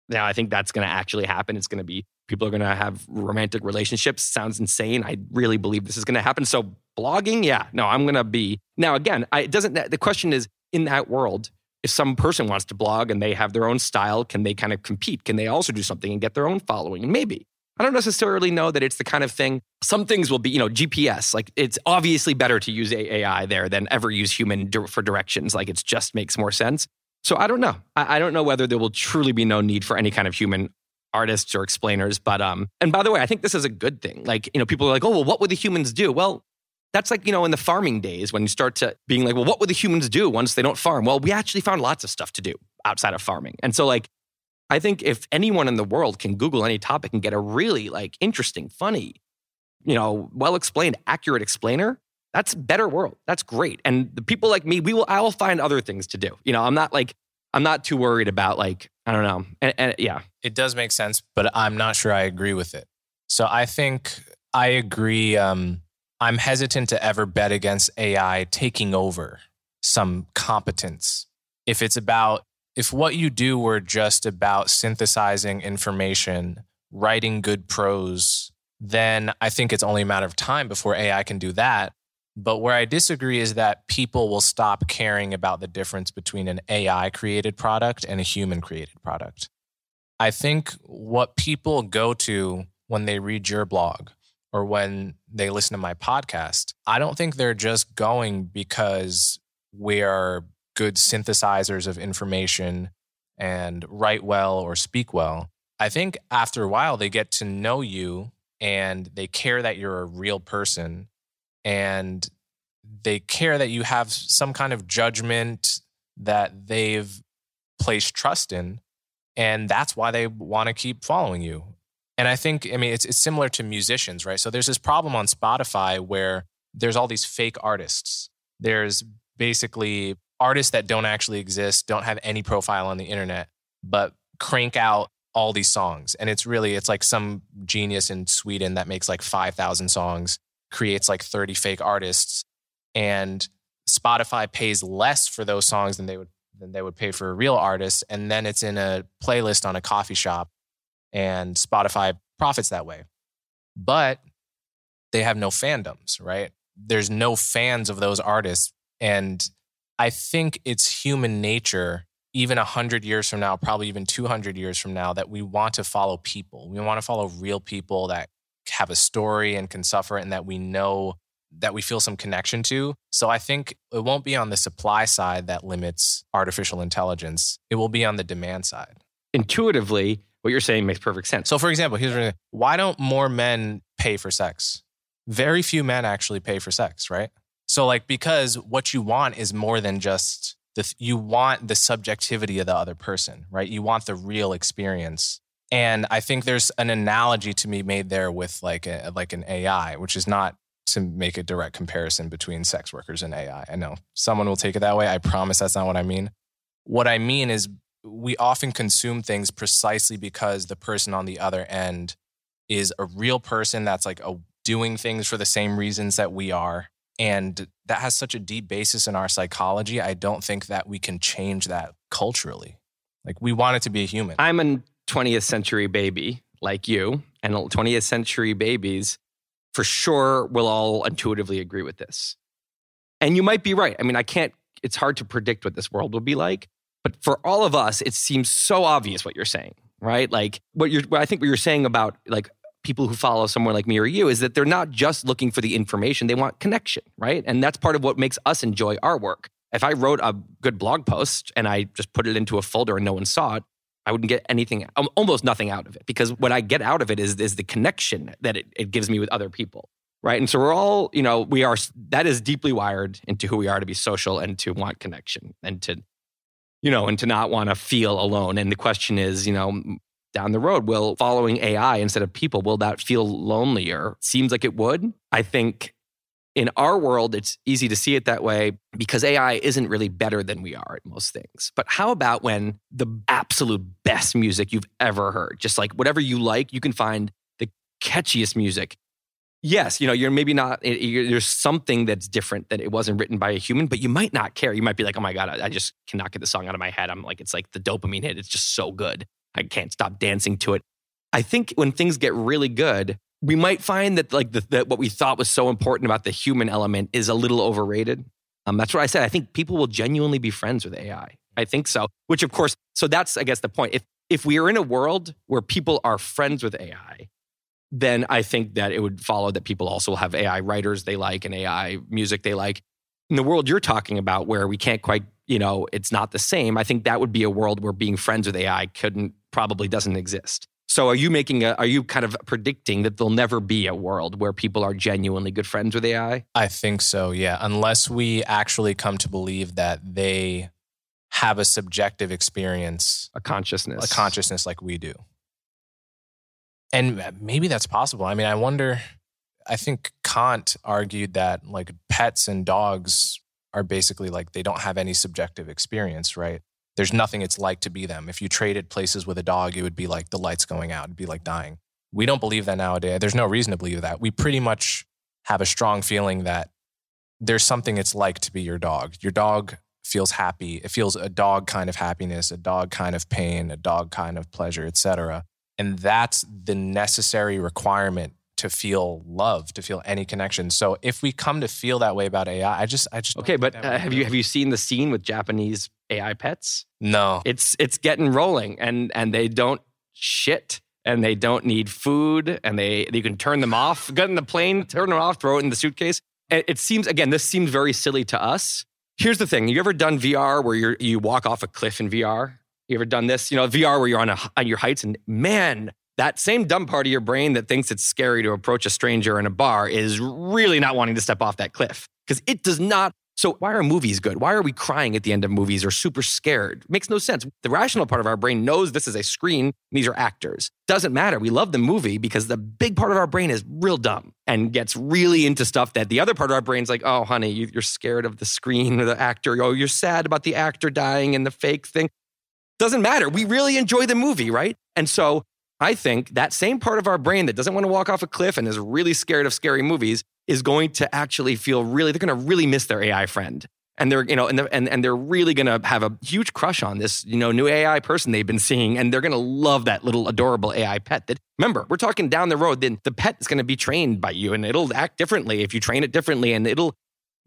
Now, I think that's going to actually happen. It's going to be people are going to have romantic relationships. Sounds insane. I really believe this is going to happen. So, blogging, yeah, no, I'm going to be. Now, again, I, it doesn't, the question is in that world, if some person wants to blog and they have their own style, can they kind of compete? Can they also do something and get their own following? Maybe. I don't necessarily know that it's the kind of thing. Some things will be, you know, GPS. Like it's obviously better to use AI there than ever use human for directions. Like it just makes more sense. So I don't know. I don't know whether there will truly be no need for any kind of human artists or explainers. But um, and by the way, I think this is a good thing. Like you know, people are like, oh well, what would the humans do? Well, that's like you know in the farming days when you start to being like well what would the humans do once they don't farm? Well we actually found lots of stuff to do outside of farming. And so like i think if anyone in the world can google any topic and get a really like interesting funny you know well explained accurate explainer that's better world. That's great. And the people like me we will i will find other things to do. You know i'm not like i'm not too worried about like i don't know. And, and yeah. It does make sense but i'm not sure i agree with it. So i think i agree um I'm hesitant to ever bet against AI taking over some competence. If it's about, if what you do were just about synthesizing information, writing good prose, then I think it's only a matter of time before AI can do that. But where I disagree is that people will stop caring about the difference between an AI created product and a human created product. I think what people go to when they read your blog or when they listen to my podcast, I don't think they're just going because we are good synthesizers of information and write well or speak well. I think after a while, they get to know you and they care that you're a real person and they care that you have some kind of judgment that they've placed trust in. And that's why they want to keep following you. And I think, I mean, it's, it's similar to musicians, right? So there's this problem on Spotify where there's all these fake artists. There's basically artists that don't actually exist, don't have any profile on the internet, but crank out all these songs. And it's really, it's like some genius in Sweden that makes like 5,000 songs, creates like 30 fake artists. And Spotify pays less for those songs than they would than they would pay for a real artist. And then it's in a playlist on a coffee shop and Spotify profits that way. But they have no fandoms, right? There's no fans of those artists. And I think it's human nature, even 100 years from now, probably even 200 years from now, that we want to follow people. We want to follow real people that have a story and can suffer and that we know that we feel some connection to. So I think it won't be on the supply side that limits artificial intelligence, it will be on the demand side. Intuitively, what you're saying makes perfect sense. So, for example, here's why don't more men pay for sex? Very few men actually pay for sex, right? So, like, because what you want is more than just the, you want the subjectivity of the other person, right? You want the real experience. And I think there's an analogy to be made there with like a, like an AI, which is not to make a direct comparison between sex workers and AI. I know someone will take it that way. I promise that's not what I mean. What I mean is we often consume things precisely because the person on the other end is a real person that's like a, doing things for the same reasons that we are. And that has such a deep basis in our psychology. I don't think that we can change that culturally. Like we want it to be a human. I'm a 20th century baby like you, and 20th century babies for sure will all intuitively agree with this. And you might be right. I mean, I can't, it's hard to predict what this world will be like. But for all of us, it seems so obvious what you're saying, right? Like what you're, what I think what you're saying about like people who follow someone like me or you is that they're not just looking for the information, they want connection, right? And that's part of what makes us enjoy our work. If I wrote a good blog post and I just put it into a folder and no one saw it, I wouldn't get anything, almost nothing out of it because what I get out of it is, is the connection that it, it gives me with other people. right? And so we're all, you know, we are, that is deeply wired into who we are to be social and to want connection and to, you know, and to not want to feel alone. And the question is, you know, down the road, will following AI instead of people, will that feel lonelier? Seems like it would. I think in our world, it's easy to see it that way because AI isn't really better than we are at most things. But how about when the absolute best music you've ever heard, just like whatever you like, you can find the catchiest music yes, you know, you're maybe not, you're, there's something that's different that it wasn't written by a human, but you might not care. You might be like, oh my God, I, I, just cannot get the song out of my head. I'm like, it's like the dopamine hit. It's just so good. I can't stop dancing to it. I think when things get really good, we might find that like the, the, what we thought was so important about the human element is a little overrated. Um, that's what I said. I think people will genuinely be friends with AI. I think so. Which of course, so that's I guess the point. If if we are in a world where people are friends with AI, then I think that it would follow that people also have AI writers they like and AI music they like. In the world you're talking about, where we can't quite, you know, it's not the same, I think that would be a world where being friends with AI couldn't, probably doesn't exist. So are you making a, are you kind of predicting that there'll never be a world where people are genuinely good friends with AI? I think so, yeah. Unless we actually come to believe that they have a subjective experience, a consciousness, a consciousness like we do and uh, maybe that's possible. I mean, I wonder. I think Kant argued that like pets and dogs are basically like they don't have any subjective experience, right? There's nothing it's like to be them. If you traded places with a dog, it would be like the lights going out, it'd be like dying. We don't believe that nowadays. There's no reason to believe that. We pretty much have a strong feeling that there's something it's like to be your dog. Your dog feels happy. It feels a dog kind of happiness, a dog kind of pain, a dog kind of pleasure, etc. And that's the necessary requirement to feel love, to feel any connection. So if we come to feel that way about AI, I just, I just okay. But uh, have you have you seen the scene with Japanese AI pets? No, it's it's getting rolling, and and they don't shit, and they don't need food, and they you can turn them off, get in the plane, turn them off, throw it in the suitcase. It, it seems again, this seems very silly to us. Here's the thing: you ever done VR where you you walk off a cliff in VR? You ever done this? You know, VR where you're on, a, on your heights and man, that same dumb part of your brain that thinks it's scary to approach a stranger in a bar is really not wanting to step off that cliff because it does not. So, why are movies good? Why are we crying at the end of movies or super scared? Makes no sense. The rational part of our brain knows this is a screen, these are actors. Doesn't matter. We love the movie because the big part of our brain is real dumb and gets really into stuff that the other part of our brain's like, oh, honey, you're scared of the screen or the actor. Oh, you're sad about the actor dying and the fake thing. Doesn't matter. We really enjoy the movie, right? And so I think that same part of our brain that doesn't want to walk off a cliff and is really scared of scary movies is going to actually feel really, they're going to really miss their AI friend. And they're, you know, and they're, and, and they're really going to have a huge crush on this, you know, new AI person they've been seeing. And they're going to love that little adorable AI pet that, remember, we're talking down the road, then the pet is going to be trained by you and it'll act differently if you train it differently and it'll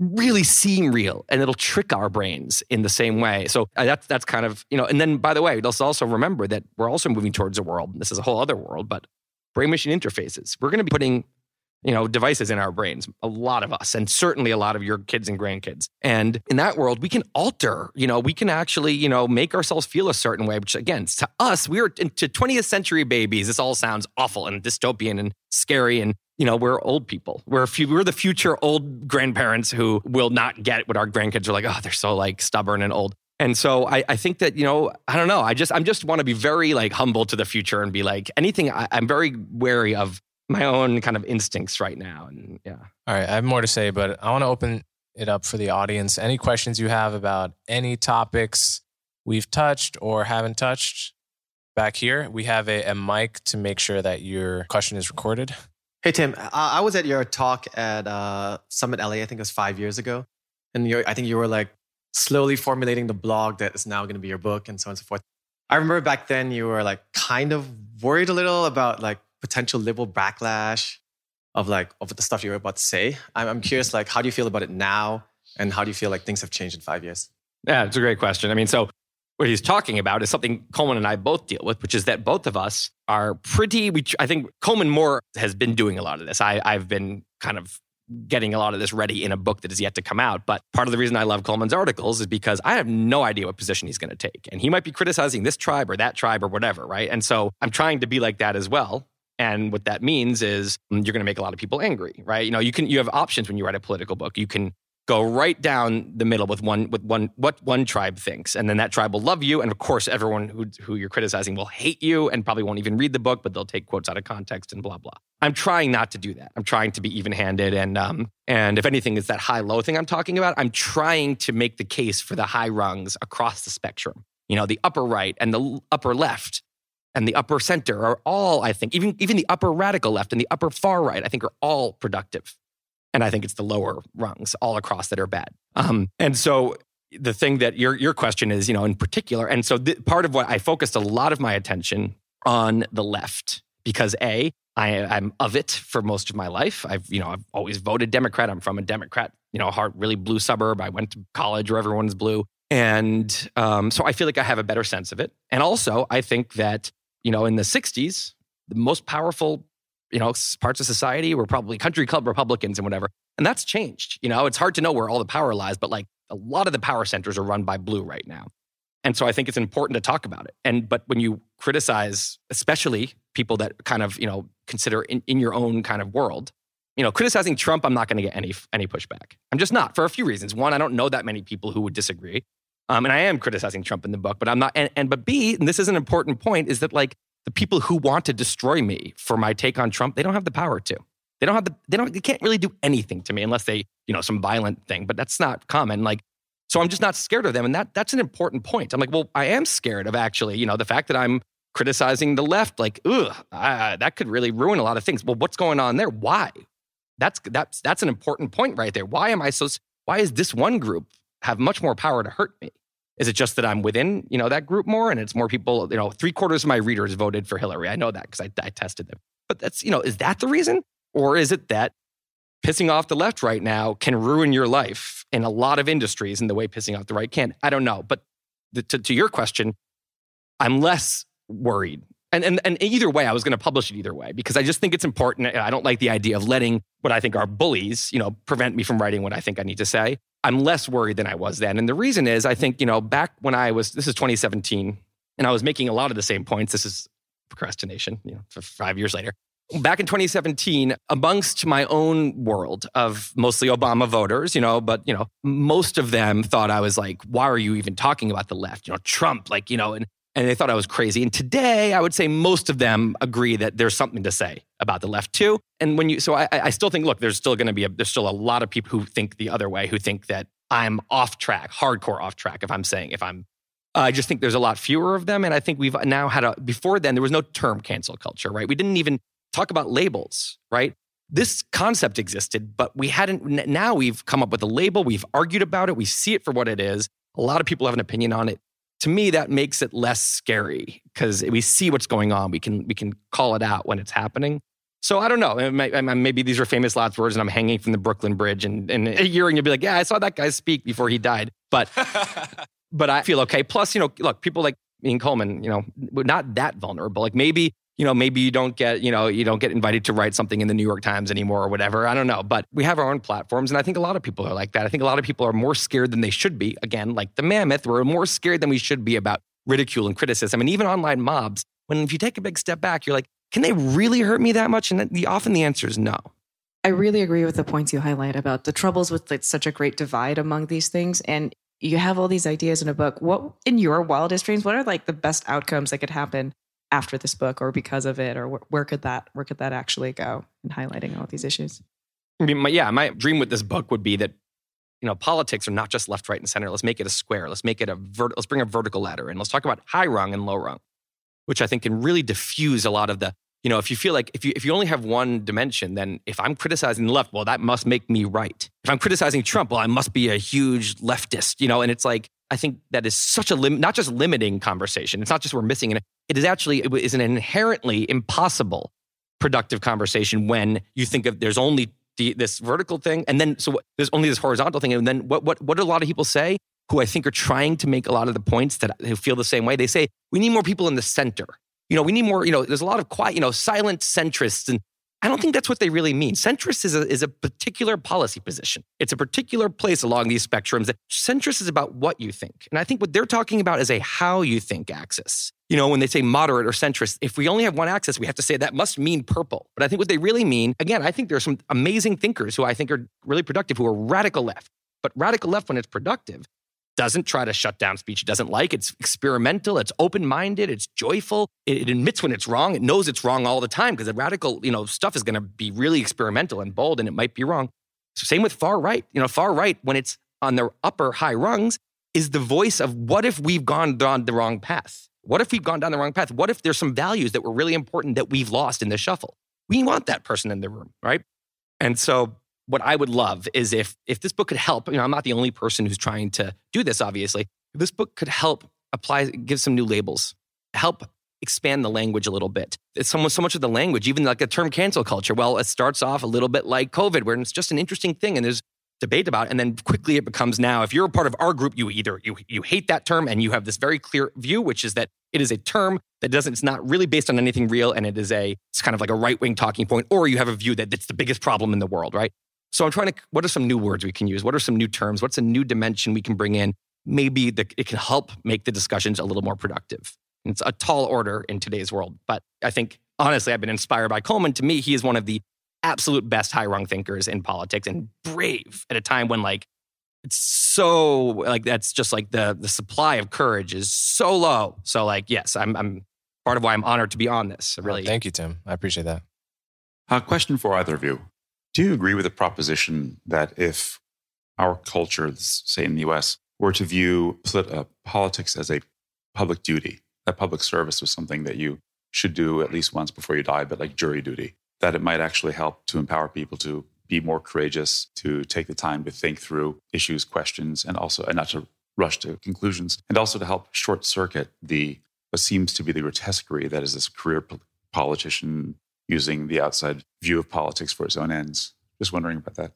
really seem real and it'll trick our brains in the same way. So uh, that's that's kind of, you know, and then by the way, let's also remember that we're also moving towards a world. This is a whole other world, but brain machine interfaces. We're going to be putting you know, devices in our brains, a lot of us, and certainly a lot of your kids and grandkids. And in that world, we can alter, you know, we can actually, you know, make ourselves feel a certain way, which again, to us, we're into 20th century babies. This all sounds awful and dystopian and scary. And, you know, we're old people. We're, few, we're the future old grandparents who will not get what our grandkids are like, oh, they're so like stubborn and old. And so I, I, think that, you know, I don't know. I just, I'm just want to be very like humble to the future and be like anything. I, I'm very wary of my own kind of instincts right now. And yeah. All right. I have more to say, but I want to open it up for the audience. Any questions you have about any topics we've touched or haven't touched back here? We have a, a mic to make sure that your question is recorded. Hey, Tim, I was at your talk at uh, Summit LA, I think it was five years ago. And I think you were like slowly formulating the blog that is now going to be your book and so on and so forth. I remember back then you were like kind of worried a little about like potential liberal backlash of like of the stuff you were about to say. I'm, I'm curious, mm-hmm. like, how do you feel about it now, and how do you feel like things have changed in five years? Yeah, it's a great question. I mean, so what he's talking about is something Coleman and I both deal with, which is that both of us are pretty. Which I think Coleman more has been doing a lot of this. I, I've been kind of getting a lot of this ready in a book that is yet to come out. But part of the reason I love Coleman's articles is because I have no idea what position he's going to take. And he might be criticizing this tribe or that tribe or whatever, right? And so I'm trying to be like that as well And what that means is mm, you're going to make a lot of people angry, right? You know, you can you have options when you write a political book. You can go right down the middle with one with one what one tribe thinks and then that tribe will love you and of course everyone who, who you're criticizing will hate you and probably won't even read the book but they'll take quotes out of context and blah blah i'm trying not to do that i'm trying to be even-handed and um and if anything it's that high low thing i'm talking about i'm trying to make the case for the high rungs across the spectrum you know the upper right and the upper left and the upper center are all i think even even the upper radical left and the upper far right i think are all productive and I think it's the lower rungs all across that are bad. Um, and so the thing that your your question is, you know, in particular, and so th- part of what I focused a lot of my attention on the left because a I, I'm of it for most of my life. I've you know I've always voted Democrat. I'm from a Democrat, you know, heart really blue suburb. I went to college where everyone's blue, and um, so I feel like I have a better sense of it. And also, I think that you know in the '60s, the most powerful you know, parts of society were probably country club Republicans and whatever. And that's changed. You know, it's hard to know where all the power lies, but like a lot of the power centers are run by blue right now. And so I think it's important to talk about it. And but when you criticize, especially people that kind of, you know, consider in, in your own kind of world, you know, criticizing Trump, I'm not going to get any any pushback. I'm just not for a few reasons. One, I don't know that many people who would disagree. Um, and I am criticizing Trump in the book, but I'm not. And, and but B, and this is an important point, is that like the people who want to destroy me for my take on Trump, they don't have the power to. They don't have the they don't they can't really do anything to me unless they, you know, some violent thing, but that's not common. Like so I'm just not scared of them and that that's an important point. I'm like, well, I am scared of actually, you know, the fact that I'm criticizing the left like, ugh, that could really ruin a lot of things. Well, what's going on there? Why? That's that's that's an important point right there. Why am I so why is this one group have much more power to hurt me? Is it just that I'm within, you know, that group more and it's more people, you know, three quarters of my readers voted for Hillary. I know that because I, I tested them. But that's, you know, is that the reason? Or is it that pissing off the left right now can ruin your life in a lot of industries in the way pissing off the right can? I don't know. But the, to, to your question, I'm less worried and, and, and either way, I was going to publish it either way because I just think it's important. I don't like the idea of letting what I think are bullies, you know, prevent me from writing what I think I need to say. I'm less worried than I was then. And the reason is, I think, you know, back when I was, this is 2017, and I was making a lot of the same points. This is procrastination, you know, for five years later. Back in 2017, amongst my own world of mostly Obama voters, you know, but, you know, most of them thought I was like, why are you even talking about the left? You know, Trump, like, you know, and and they thought I was crazy. And today, I would say most of them agree that there's something to say about the left too. And when you, so I, I still think, look, there's still going to be a, there's still a lot of people who think the other way, who think that I'm off track, hardcore off track. If I'm saying, if I'm, I just think there's a lot fewer of them, and I think we've now had a. Before then, there was no term cancel culture, right? We didn't even talk about labels, right? This concept existed, but we hadn't. Now we've come up with a label. We've argued about it. We see it for what it is. A lot of people have an opinion on it to me that makes it less scary because we see what's going on. We can we can call it out when it's happening. So i don't know. Maybe these are famous last words and i'm hanging from the brooklyn bridge and, and a year and you'll be like yeah i saw that guy speak before he died. But but i feel okay. Plus you know look people like Ian Coleman, you know, not that vulnerable. Like maybe you know, maybe you don't get, you know, you don't get invited to write something in the New York Times anymore or whatever. I don't know. But we have our own platforms. And I think a lot of people are like that. I think a lot of people are more scared than they should be. Again, like the mammoth, we're more scared than we should be about ridicule and criticism. And even online mobs, when if you take a big step back, you're like, can they really hurt me that much? And the, often the answer is no. I really agree with the points you highlight about the troubles with like, such a great divide among these things. And you have all these ideas in a book. What, in your wildest dreams, what are like the best outcomes that could happen after this book or because of it or where, could that where could that actually go in highlighting all these issues? I mean my, yeah my dream with this book would be that you know politics are not just left right and center. Let's make it a square. Let's make it a vert- let's bring a vertical ladder and let's talk about high rung and low rung which i think can really diffuse a lot of the you know if you feel like if you if you only have one dimension then if i'm criticizing the left well that must make me right. If i'm criticizing trump well i must be a huge leftist you know and it's like I think that is such a lim- not just limiting conversation. It's not just we're missing it. It is actually it is an inherently impossible productive conversation when you think of there's only the, this vertical thing and then so there's only this horizontal thing and then what what what do a lot of people say who I think are trying to make a lot of the points that who feel the same way. They say we need more people in the center. You know, we need more. You know, there's a lot of quiet, you know, silent centrists and I don't think that's what they really mean. Centrist is a, is a particular policy position. It's a particular place along these spectrums. Centrist is about what you think. And I think what they're talking about is a how you think axis. you know, when they say moderate or centrist, if we only have one axis, we have to say that must mean purple. But I think what they really mean, again, I think there's some amazing thinkers who I think are really productive who are radical left. But radical left, when it's productive, doesn't try to shut down speech it doesn't like. It's experimental. It's open minded. It's joyful. It, it, admits when it's wrong. It knows it's wrong all the time because the radical, you know, stuff is going to be really experimental and bold, and it might be wrong. So same with far right. You know, far right when it's on the upper high rungs is the voice of what if we've gone down the wrong path? What if we've gone down the wrong path? What if there's some values that were really important that we've lost in the shuffle? We want that person in the room, right? And so what I would love is if if this book could help, you know, I'm not the only person who's trying to do this, obviously. This book could help apply, give some new labels, help expand the language a little bit. It's so much, so much of the language, even like the term cancel culture. Well, it starts off a little bit like COVID, where it's just an interesting thing and there's debate about. And then quickly it becomes now, if you're a part of our group, you either you you hate that term and you have this very clear view, which is that it is a term that doesn't, it's not really based on anything real, and it is a, it's kind of like a right-wing talking point, or you have a view that it's the biggest problem in the world, right? So I'm trying to, what are some new words we can use? What are some new terms? What's a new dimension we can bring in? Maybe the, it can help make the discussions a little more productive. It's a tall order in today's world, but I think honestly, I've been inspired by Coleman. To me, he is one of the absolute best high rung thinkers in politics and brave at a time when like it's so like that's just like the the supply of courage is so low. So like yes, I'm I'm part of why I'm honored to be on this. Oh, really, oh, thank you, Tim. I appreciate that. A question for either of you: Do you agree with the proposition that if our culture, say in the U.S., were to view uh, politics as a public duty, that public service was something that you should do at least once before you die, but like jury duty, that it might actually help to empower people to be more courageous, to take the time to think through issues, questions, and also and not to rush to conclusions, and also to help short circuit the what seems to be the grotesquerie that is this career politician using the outside view of politics for its own ends. Just wondering about that.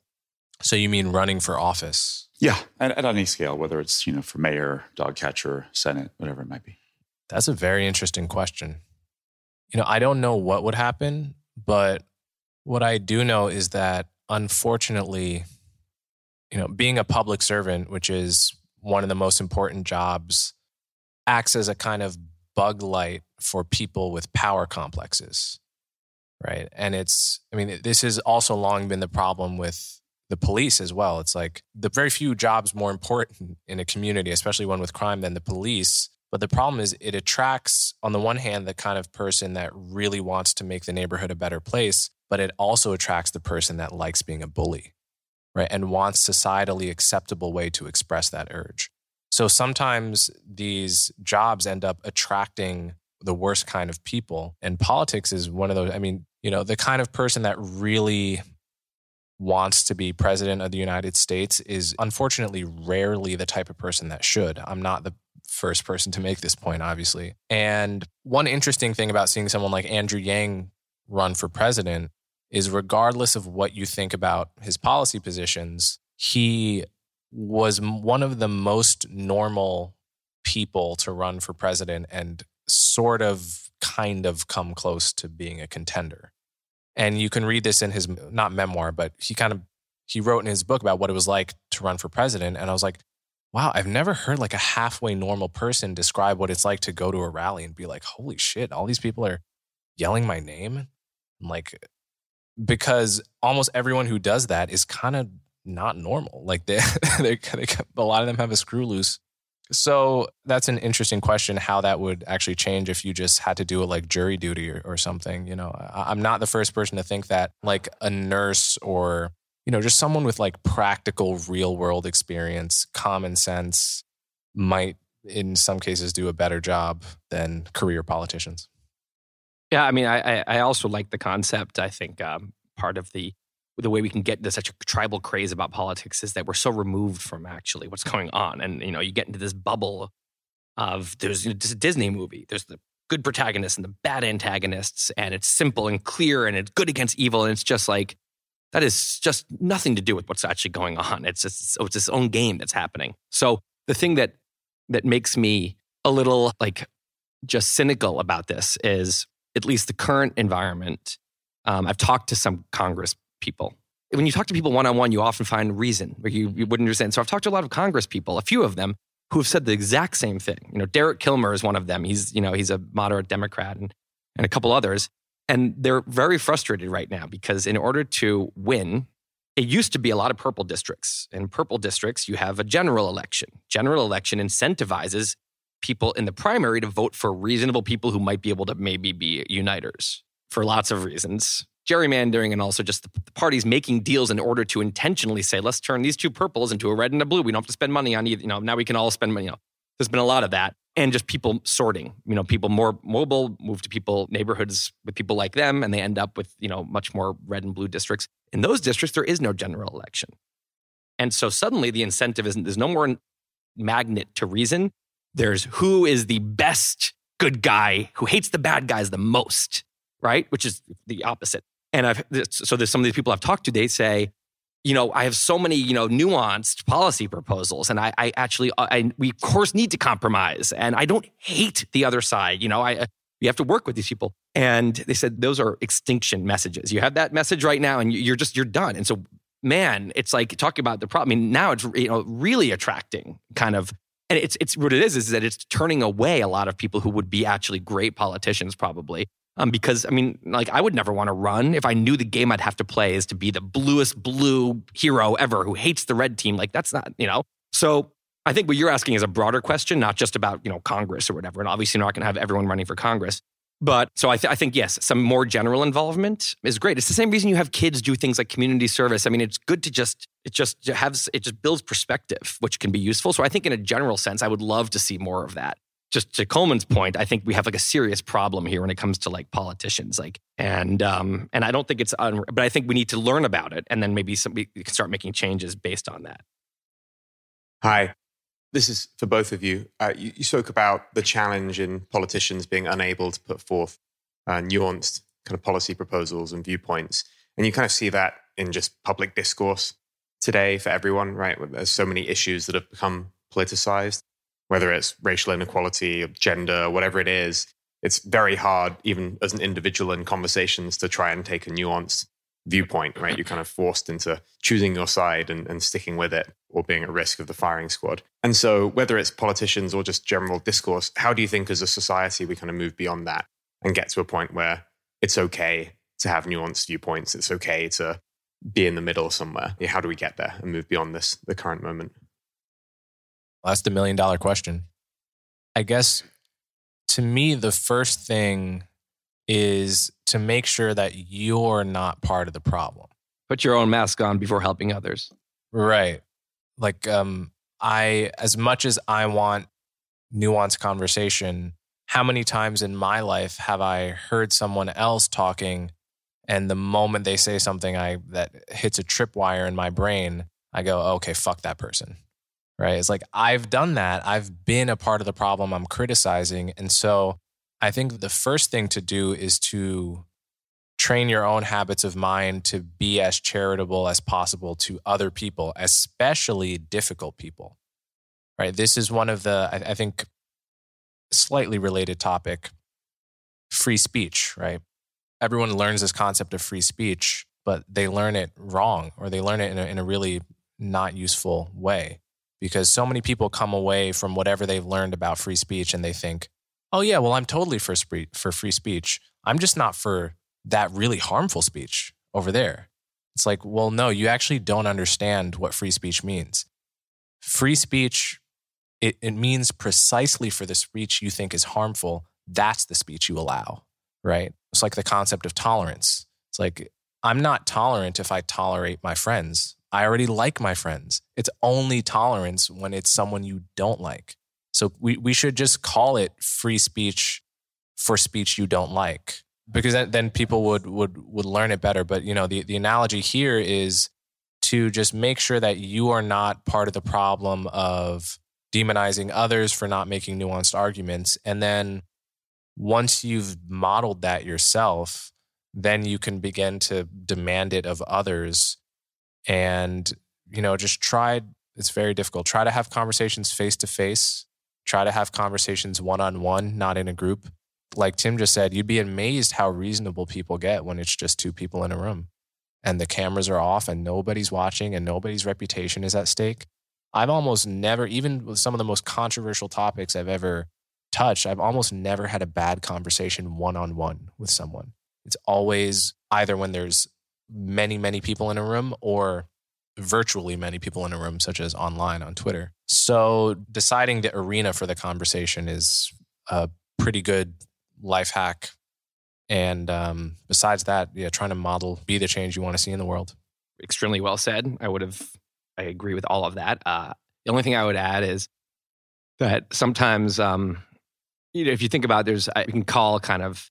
So you mean running for office? Yeah, at, at any scale, whether it's you know for mayor, dog catcher, senate, whatever it might be. That's a very interesting question. You know, I don't know what would happen but what I do know is that unfortunately, you know, being a public servant, which is one of the most important jobs, acts as a kind of bug light for people with power complexes. Right. And it's, I mean, this has also long been the problem with the police as well. It's like the very few jobs more important in a community, especially one with crime, than the police but the problem is, it attracts, on the one hand, the kind of person that really wants to make the neighborhood a better place, but it also attracts the person that likes being a bully, right? And wants societally acceptable way to express that urge. So sometimes these jobs end up attracting the worst kind of people. And politics is one of those. I mean, you know, the kind of person that really wants to be president of the United States is unfortunately rarely the type of person that should. I'm not the first person to make this point, obviously. And one interesting thing about seeing someone like Andrew Yang run for president is regardless of what you think about his policy positions, he was one of the most normal people to run for president and sort of kind of come close to being a contender. And you can read this in his not memoir, but he kind of he wrote in his book about what it was like to run for president and I was like wow, I've never heard like a halfway normal person describe what it's like to go to a rally and be like, holy shit, all these people are yelling my name. I'm like, because almost everyone who does that is kind of not normal. Like they, they, they, a lot of them have a screw loose. So that's an interesting question how that would actually change if you just had to do it like jury duty or, or something. You know, I'm not the first person to think that like a nurse or you know, just someone with like practical real world experience, common sense might in some cases do a better job than career politicians. Yeah, I mean, I I also like the concept. I think um, part of the the way we can get into such a tribal craze about politics is that we're so removed from actually what's going on, and you know, you get into this bubble of there's you know, a Disney movie, there's the good protagonists and the bad antagonists, and it's simple and clear, and it's good against evil, and it's just like that is just nothing to do with what's actually going on. It's just, it's its own game that's happening. So the thing that that makes me a little like just cynical about this is at least the current environment. Um, I've talked to some Congress people. When you talk to people one on one, you often find reason where you, you wouldn't understand. So I've talked to a lot of Congress people, a few of them, who have said the exact same thing. You know, Derek Kilmer is one of them. He's, you know, he's a moderate Democrat and, and a couple others. And they're very frustrated right now because in order to win, it used to be a lot of purple districts. In purple districts, you have a general election. General election incentivizes people in the primary to vote for reasonable people who might be able to maybe be uniters for lots of reasons. Gerrymandering and also just the, parties making deals in order to intentionally say, let's turn these two purples into a red and a blue. We don't have to spend money on either. You know, now we can all spend money. You know, there's been a lot of that and just people sorting you know people more mobile move to people neighborhoods with people like them and they end up with you know much more red and blue districts in those districts there is no general election and so suddenly the incentive isn't there's no more magnet to reason there's who is the best good guy who hates the bad guys the most right which is the opposite and i've so there's some of these people i've talked to they say you know, I have so many, you know, nuanced policy proposals, and I, I actually, uh, I, we of course need to compromise, and I don't hate the other side. You know, I, uh, we have to work with these people, and they said those are extinction messages. You have that message right now, and you're just you're done. And so, man, it's like talking about the problem. I mean, now it's you know really attracting kind of and it's it's what it is is that it's turning away a lot of people who would be actually great politicians probably um, because I mean, like I would never want to run if I knew the game I'd have to play is to be the bluest blue hero ever who hates the red team. Like that's not, you know. So I think what you're asking is a broader question, not just about you know Congress or whatever. And obviously, you're not going to have everyone running for Congress. But so I, th- I, think yes, some more general involvement is great. It's the same reason you have kids do things like community service. I mean, it's good to just it just has it just builds perspective, which can be useful. So I think in a general sense, I would love to see more of that just to Coleman's point, I think we have like a serious problem here when it comes to like politicians, like and um and I don't think it's un- but I think we need to learn about it and then maybe some, we can start making changes based on that. Hi, this is for both of you. Uh, you. you. spoke about the challenge in politicians being unable to put forth uh, nuanced kind of policy proposals and viewpoints, and you kind of see that in just public discourse today for everyone, right? There's so many issues that have become politicized whether it's racial inequality or gender, whatever it is, it's very hard, even as an individual in conversations, to try and take a nuanced viewpoint, right? You're kind of forced into choosing your side and, and sticking with it or being at risk of the firing squad. And so, whether it's politicians or just general discourse, how do you think as a society we kind of move beyond that and get to a point where it's okay to have nuanced viewpoints? It's okay to be in the middle somewhere. How do we get there and move beyond this, the current moment? That's the million dollar question. I guess to me, the first thing is to make sure that you're not part of the problem. Put your own mask on before helping others. Right. Like, um, I, as much as I want nuanced conversation, how many times in my life have I heard someone else talking and the moment they say something I that hits a tripwire in my brain, I go, okay, fuck that person right? It's like I've done that. I've been a part of the problem I'm criticizing. And so I think the first thing to do is to train your own habits of mind to be as charitable as possible to other people, especially difficult people, right? This is one of the, I, think, slightly related topic free speech, right? Everyone learns this concept of free speech, but they learn it wrong or they learn it in a, in a really not useful way because so many people come away from whatever they've learned about free speech and they think, oh, yeah, well, I'm totally for, free, for free speech. I'm just not for that really harmful speech over there. It's like, well, no, you actually don't understand what free speech means. Free speech, it, it means precisely for the speech you think is harmful, that's the speech you allow, right? It's like the concept of tolerance. It's like, I'm not tolerant if I tolerate my friends. I already like my friends. It's only tolerance when it's someone you don't like. So we, we should just call it free speech for speech you don't like because then people would, would, would learn it better. But, you know, the, the analogy here is to just make sure that you are not part of the problem of demonizing others for not making nuanced arguments. And then once you've modeled that yourself, then you can begin to demand it of others and you know just try it's very difficult. Try to have conversations face to face. Try to have conversations one on one not in a group. Like tim just said you'd be amazed how reasonable people get when it's just two people in a room and the cameras are off and nobody's watching and nobody's reputation is at stake. I've almost never, even with some of the most controversial topics I've ever touched, I've almost never had a bad conversation one on one with someone. It's always either when there's many, many people in a room or virtually many people in a room, such as online on Twitter. So deciding the arena for the conversation is a pretty good life hack. And um, besides that, yeah, trying to model, be the change you want to see in the world. Extremely well said. I would have, I agree with all of that. Uh, the only thing I would add is that sometimes, um, you know, if you think about, it, there's, I can call kind of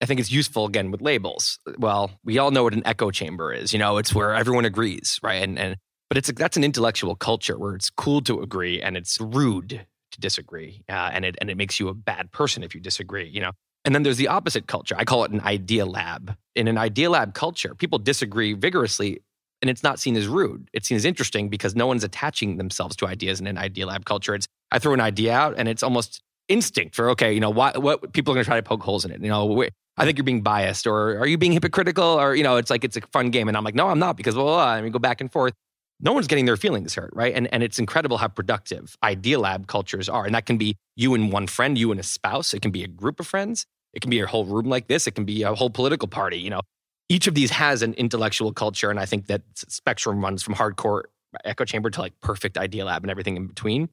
I think it's useful again with labels. Well, we all know what an echo chamber is. You know, it's where everyone agrees, right? And and but it's that's an intellectual culture where it's cool to agree and it's rude to disagree, uh, and it and it makes you a bad person if you disagree. You know. And then there's the opposite culture. I call it an idea lab. In an idea lab culture, people disagree vigorously and it's not seen as rude. It's seen as interesting because no one's attaching themselves to ideas in an idea lab culture. It's I throw an idea out and it's almost instinct for okay, you know, what people are going to try to poke holes in it. You know, I think you're being biased or are you being hypocritical or, you know, it's like it's a fun game. And I'm like, no, I'm not because blah, blah, blah. And we go back and forth. No one's getting their feelings hurt, right? And, and it's incredible how productive idea lab cultures are. And that can be you and one friend, you and a spouse. It can be a group of friends. It can be a whole room like this. It can be a whole political party. You know, each of these has an intellectual culture. And I think that spectrum runs from hardcore echo chamber to like perfect idea lab and everything in between.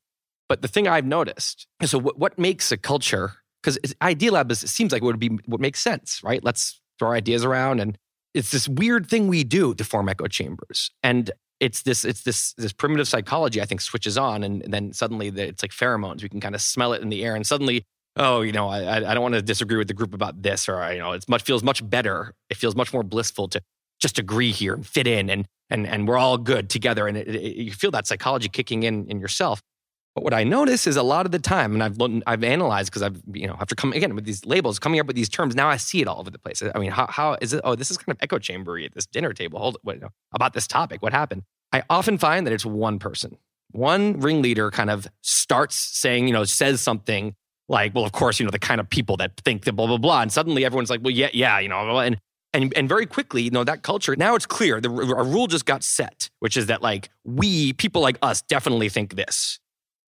But the thing I've noticed, so what, what makes a culture because Idea Lab is, it seems like it would be what makes sense, right? Let's throw ideas around, and it's this weird thing we do to form echo chambers, and it's this it's this this primitive psychology I think switches on, and, and then suddenly the, it's like pheromones. We can kind of smell it in the air, and suddenly. Oh, you know, I, I don't want to disagree with the group about this, or you know, it much feels much better. It feels much more blissful to just agree here and fit in, and and and we're all good together. And it, it, you feel that psychology kicking in in yourself. But what I notice is a lot of the time, and I've I've analyzed because I've you know after coming again with these labels, coming up with these terms, now I see it all over the place. I mean, how how is it? Oh, this is kind of echo chambery at this dinner table. Hold what, about this topic. What happened? I often find that it's one person, one ringleader, kind of starts saying, you know, says something like, well, of course, you know, the kind of people that think that blah blah blah, and suddenly everyone's like, well, yeah, yeah, you know, and and and very quickly, you know, that culture now it's clear. The a rule just got set, which is that like we people like us definitely think this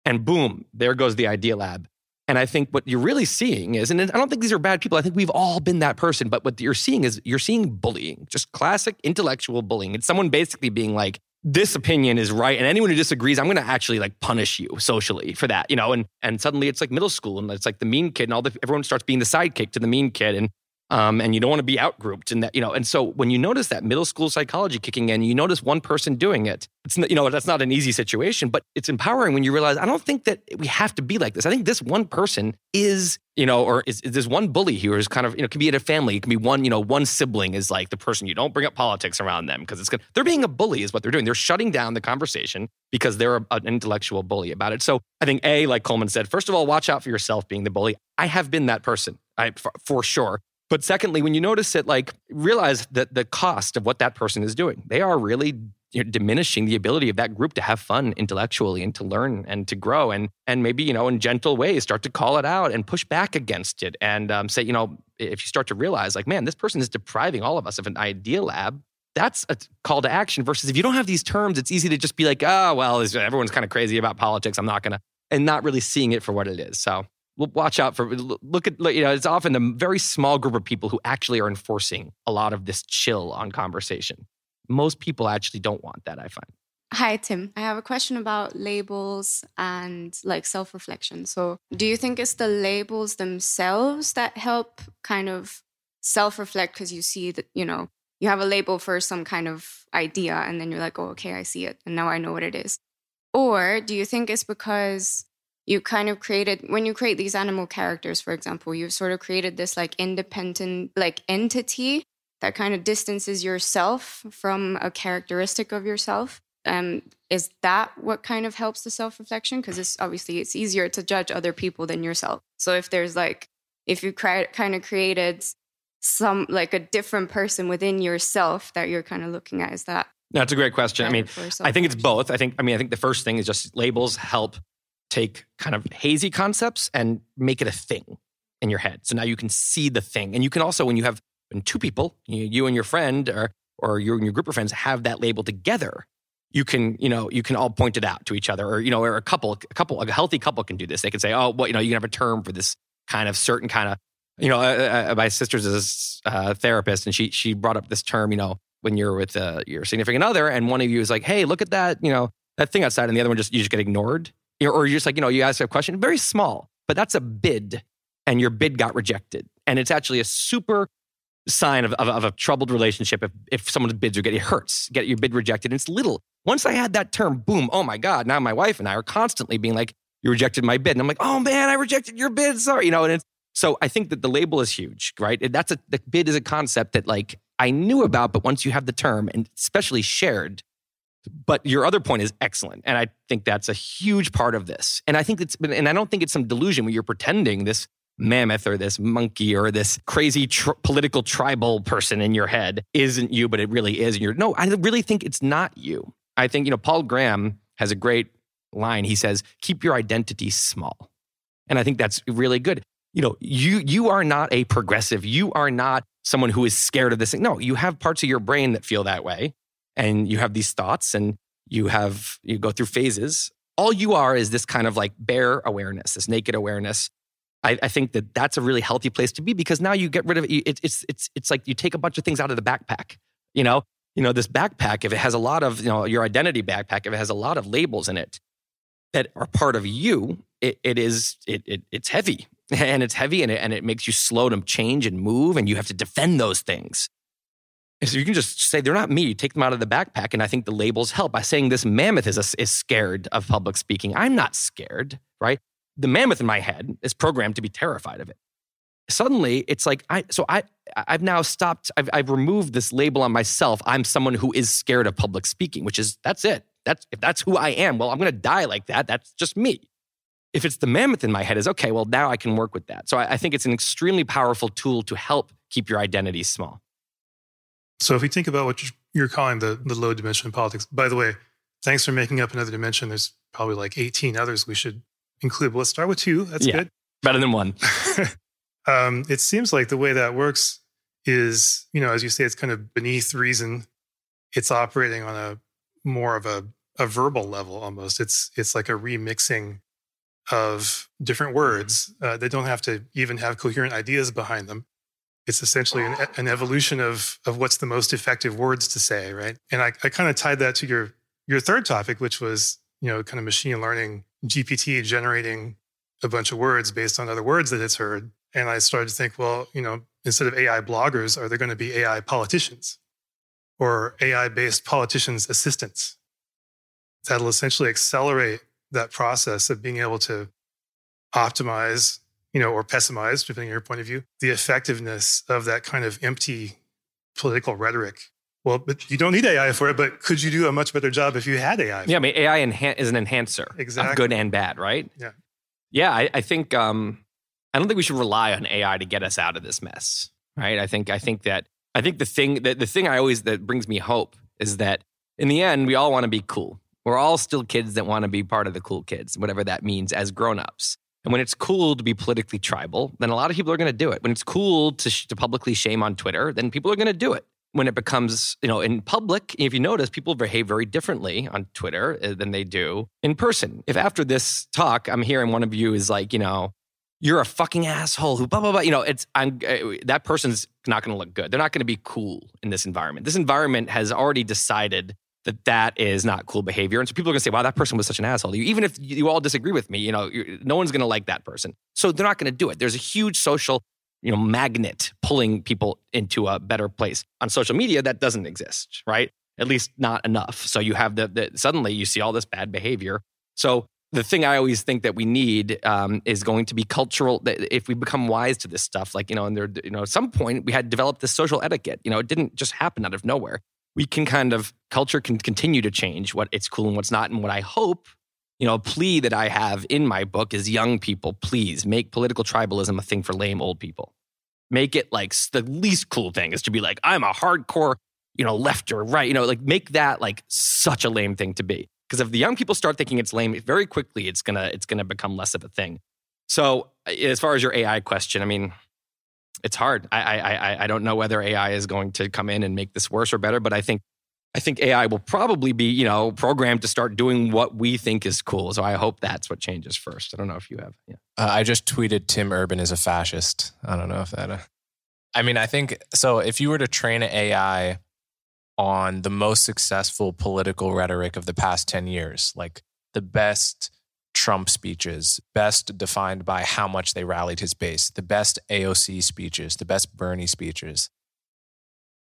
and boom, there goes the idea lab. And I think what you're really seeing is, and I don't think these are bad people. I think we've all been that person. But what you're seeing is you're seeing bullying, just classic intellectual bullying. It's someone basically being like, this opinion is right. And anyone who disagrees, I'm going to actually like punish you socially for that, you know? And, and suddenly it's like middle school and it's like the mean kid and all the, everyone starts being the sidekick to the mean kid. And um, and you don't want to be outgrouped and that you know and so when you notice that middle school psychology kicking in you notice one person doing it it's you know that's not an easy situation but it's empowering when you realize i don't think that we have to be like this. I think this one person is you know or is, is this one bully here is kind of you know can be in a family it can be one you know one sibling is like the person you don't bring up politics around them because it's good they're being a bully is what they're doing. They're shutting down the conversation because they're a, an intellectual bully about it. So i think a like coleman said first of all watch out for yourself being the bully. I have been that person I, for, for sure but secondly, when you notice it, like realize that the cost of what that person is doing, they are really you diminishing the ability of that group to have fun intellectually and to learn and to grow and and maybe you know in gentle ways start to call it out and push back against it and um, say you know if you start to realize like man this person is depriving all of us of an idea lab that's a call to action versus if you don't have these terms it's easy to just be like oh well everyone's kind of crazy about politics. I'm not gonna and not really seeing it for what it is. So watch out for look at you know it's often a very small group of people who actually are enforcing a lot of this chill on conversation. Most people actually don't want that i find. Hi tim. I have a question about labels and like self-reflection. So do you think it's the labels themselves that help kind of self-reflect? Because you see that you know you have a label for some kind of idea and then you're like oh okay i see it. And now i know what it is. Or do you think it's because you kind of created when you create these animal characters for example you've sort of created this like independent like entity that kind of distances yourself from a characteristic of yourself. Um, is that what kind of helps the self-reflection? Because it's obviously it's easier to judge other people than yourself. So if there's like if you cri- kind of created some like a different person within yourself that you're kind of looking at is that that's a great question. I mean i think it's both. I think i mean i think the first thing is just labels help take kind of hazy concepts and make it a thing in your head. So now you can see the thing. And you can also, when you have when two people, you, you and your friend or, or you and your group of friends have that label together, you can, you know, you can all point it out to each other, or you know, or a couple, a couple, a healthy couple can do this. They can say, oh, well, you know, you can have a term for this kind of certain kind of, you know, uh, uh, my sister's a uh, therapist, and she she brought up this term, you know, when you're with uh, your significant other, and one of you is like, hey, look at that, you know, that thing outside, and the other one just you just get ignored, or you're just like, you know, you ask a question, very small, but that's a bid, and your bid got rejected, and it's actually a super sign of, of, of, a troubled relationship if, if someone's bids are getting hurts get your bid rejected. And it's little. Once i had that term boom oh my god now my wife and i are constantly being like you rejected my bid. And i'm like oh man i rejected your bid. Sorry. You know and it's so i think that the label is huge right? That's a the bid is a concept that like i knew about but once you have the term and especially shared but your other point is excellent and i think that's a huge part of this and i think it's and i don't think it's some delusion where you're pretending this mammoth or this monkey or this crazy tr- political tribal person in your head isn't you, but it really is. And you're no, I really think it's not you. I think, you know, Paul Graham has a great line. He says, keep your identity small. And I think that's really good. You know, you you are not a progressive. You are not someone who is scared of this thing. No, you have parts of your brain that feel that way. And you have these thoughts and you have you go through phases. All you are is this kind of like bare awareness, this naked awareness I, I, think that that's a really healthy place to be because now you get rid of it. It's it's it's like you take a bunch of things out of the backpack. You know, you know this backpack if it has a lot of you know your identity backpack if it has a lot of labels in it that are part of you, it, it is it, it it's heavy and it's heavy and it, and it makes you slow to change and move and you have to defend those things. So you can just say they're not me. You take them out of the backpack, and I think the labels help by saying this mammoth is a, is scared of public speaking. I'm not scared, right? the mammoth in my head is programmed to be terrified of it. Suddenly, it's like I so I I've now stopped. I've, I've removed this label on myself. I'm someone who is scared of public speaking, which is that's it. That's if that's who I am. Well, I'm going to die like that. That's just me. If it's the mammoth in my head, is okay. Well, now I can work with that. So I, I think it's an extremely powerful tool to help keep your identity small. So if we think about what you're calling the the low dimension politics, by the way, thanks for making up another dimension. There's probably like 18 others we should include. let's start with two. That's yeah, good. Better than one. um, it seems like the way that works is, you know, as you say, it's kind of beneath reason. It's operating on a more of a, a verbal level almost. It's it's like a remixing of different words uh, that don't have to even have coherent ideas behind them. It's essentially an, an evolution of of what's the most effective words to say, right? And I, I kind of tied that to your your third topic, which was you know kind of machine learning GPT generating a bunch of words based on other words that it's heard. And I started to think, well, you know, instead of AI bloggers, are there going to be AI politicians or AI based politicians' assistants that'll essentially accelerate that process of being able to optimize, you know, or pessimized, depending on your point of view, the effectiveness of that kind of empty political rhetoric well, but you don't need AI for it. But could you do a much better job if you had AI? Yeah, I mean, AI enhan- is an enhancer exactly. good and bad, right? Yeah. Yeah, I, I think um, I don't think we should rely on AI to get us out of this mess, right? I think I think that I think the thing that the thing I always that brings me hope is that in the end we all want to be cool. We're all still kids that want to be part of the cool kids, whatever that means as grown-ups. And when it's cool to be politically tribal, then a lot of people are going to do it. When it's cool to, sh- to publicly shame on Twitter, then people are going to do it when it becomes, you know, in public, if you notice, people behave very differently on Twitter uh, than they do in person. If after this talk, I'm hearing one of you is like, you know, you're a fucking asshole who blah blah blah. You know, it's I'm uh, that person's not going to look good. They're not going to be cool in this environment. This environment has already decided that that is not cool behavior, and so people are going to say, "Wow, that person was such an asshole." Even if you all disagree with me, you know, no one's going to like that person. So they're not going to do it. There's a huge social you know magnet pulling people into a better place. On social media that doesn't exist right? At least not enough. So you have the, the suddenly you see all this bad behavior. So the thing i always think that we need um, is going to be cultural if we become wise to this stuff like you know and there you know at some point we had developed this social etiquette. You know it didn't just happen out of nowhere we can kind of culture can continue to change what it's cool and what's not and what i hope you know, a plea that I have in my book is young people, please make political tribalism a thing for lame old people. Make it like the least cool thing is to be like, I'm a hardcore, you know, left or right, you know, like make that like such a lame thing to be. Because if the young people start thinking it's lame, very quickly it's gonna it's gonna become less of a thing. So as far as your AI question, I mean, it's hard. I I I, don't know whether AI is going to come in and make this worse or better, but I think I think AI will probably be, you know, programmed to start doing what we think is cool. So I hope that's what changes first. I don't know if you have. Yeah. Uh, I just tweeted Tim Urban is a fascist. I don't know if that. Uh, I mean, I think so. If you were to train an AI on the most successful political rhetoric of the past 10 years, like the best Trump speeches, best defined by how much they rallied his base, the best AOC speeches, the best Bernie speeches,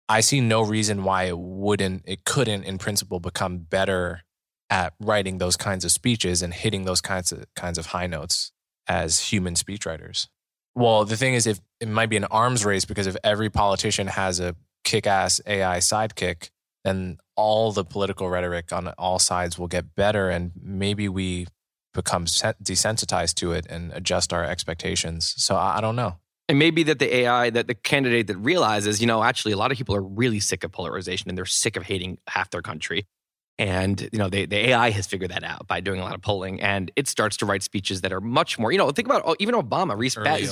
I see no reason why it wouldn't, it couldn't, in principle, become better at writing those kinds of speeches and hitting those kinds of kinds of high notes as human speechwriters. Well, the thing is, if it might be an arms race because if every politician has a kick-ass AI sidekick, then all the political rhetoric on all sides will get better, and maybe we become desensitized to it and adjust our expectations. So I don't know. And maybe that the AI, that the candidate that realizes, you know, actually a lot of people are really sick of polarization and they're sick of hating half their country. And, you know, they, the AI has figured that out by doing a lot of polling. And it starts to write speeches that are much more, you know, think about oh, even Obama,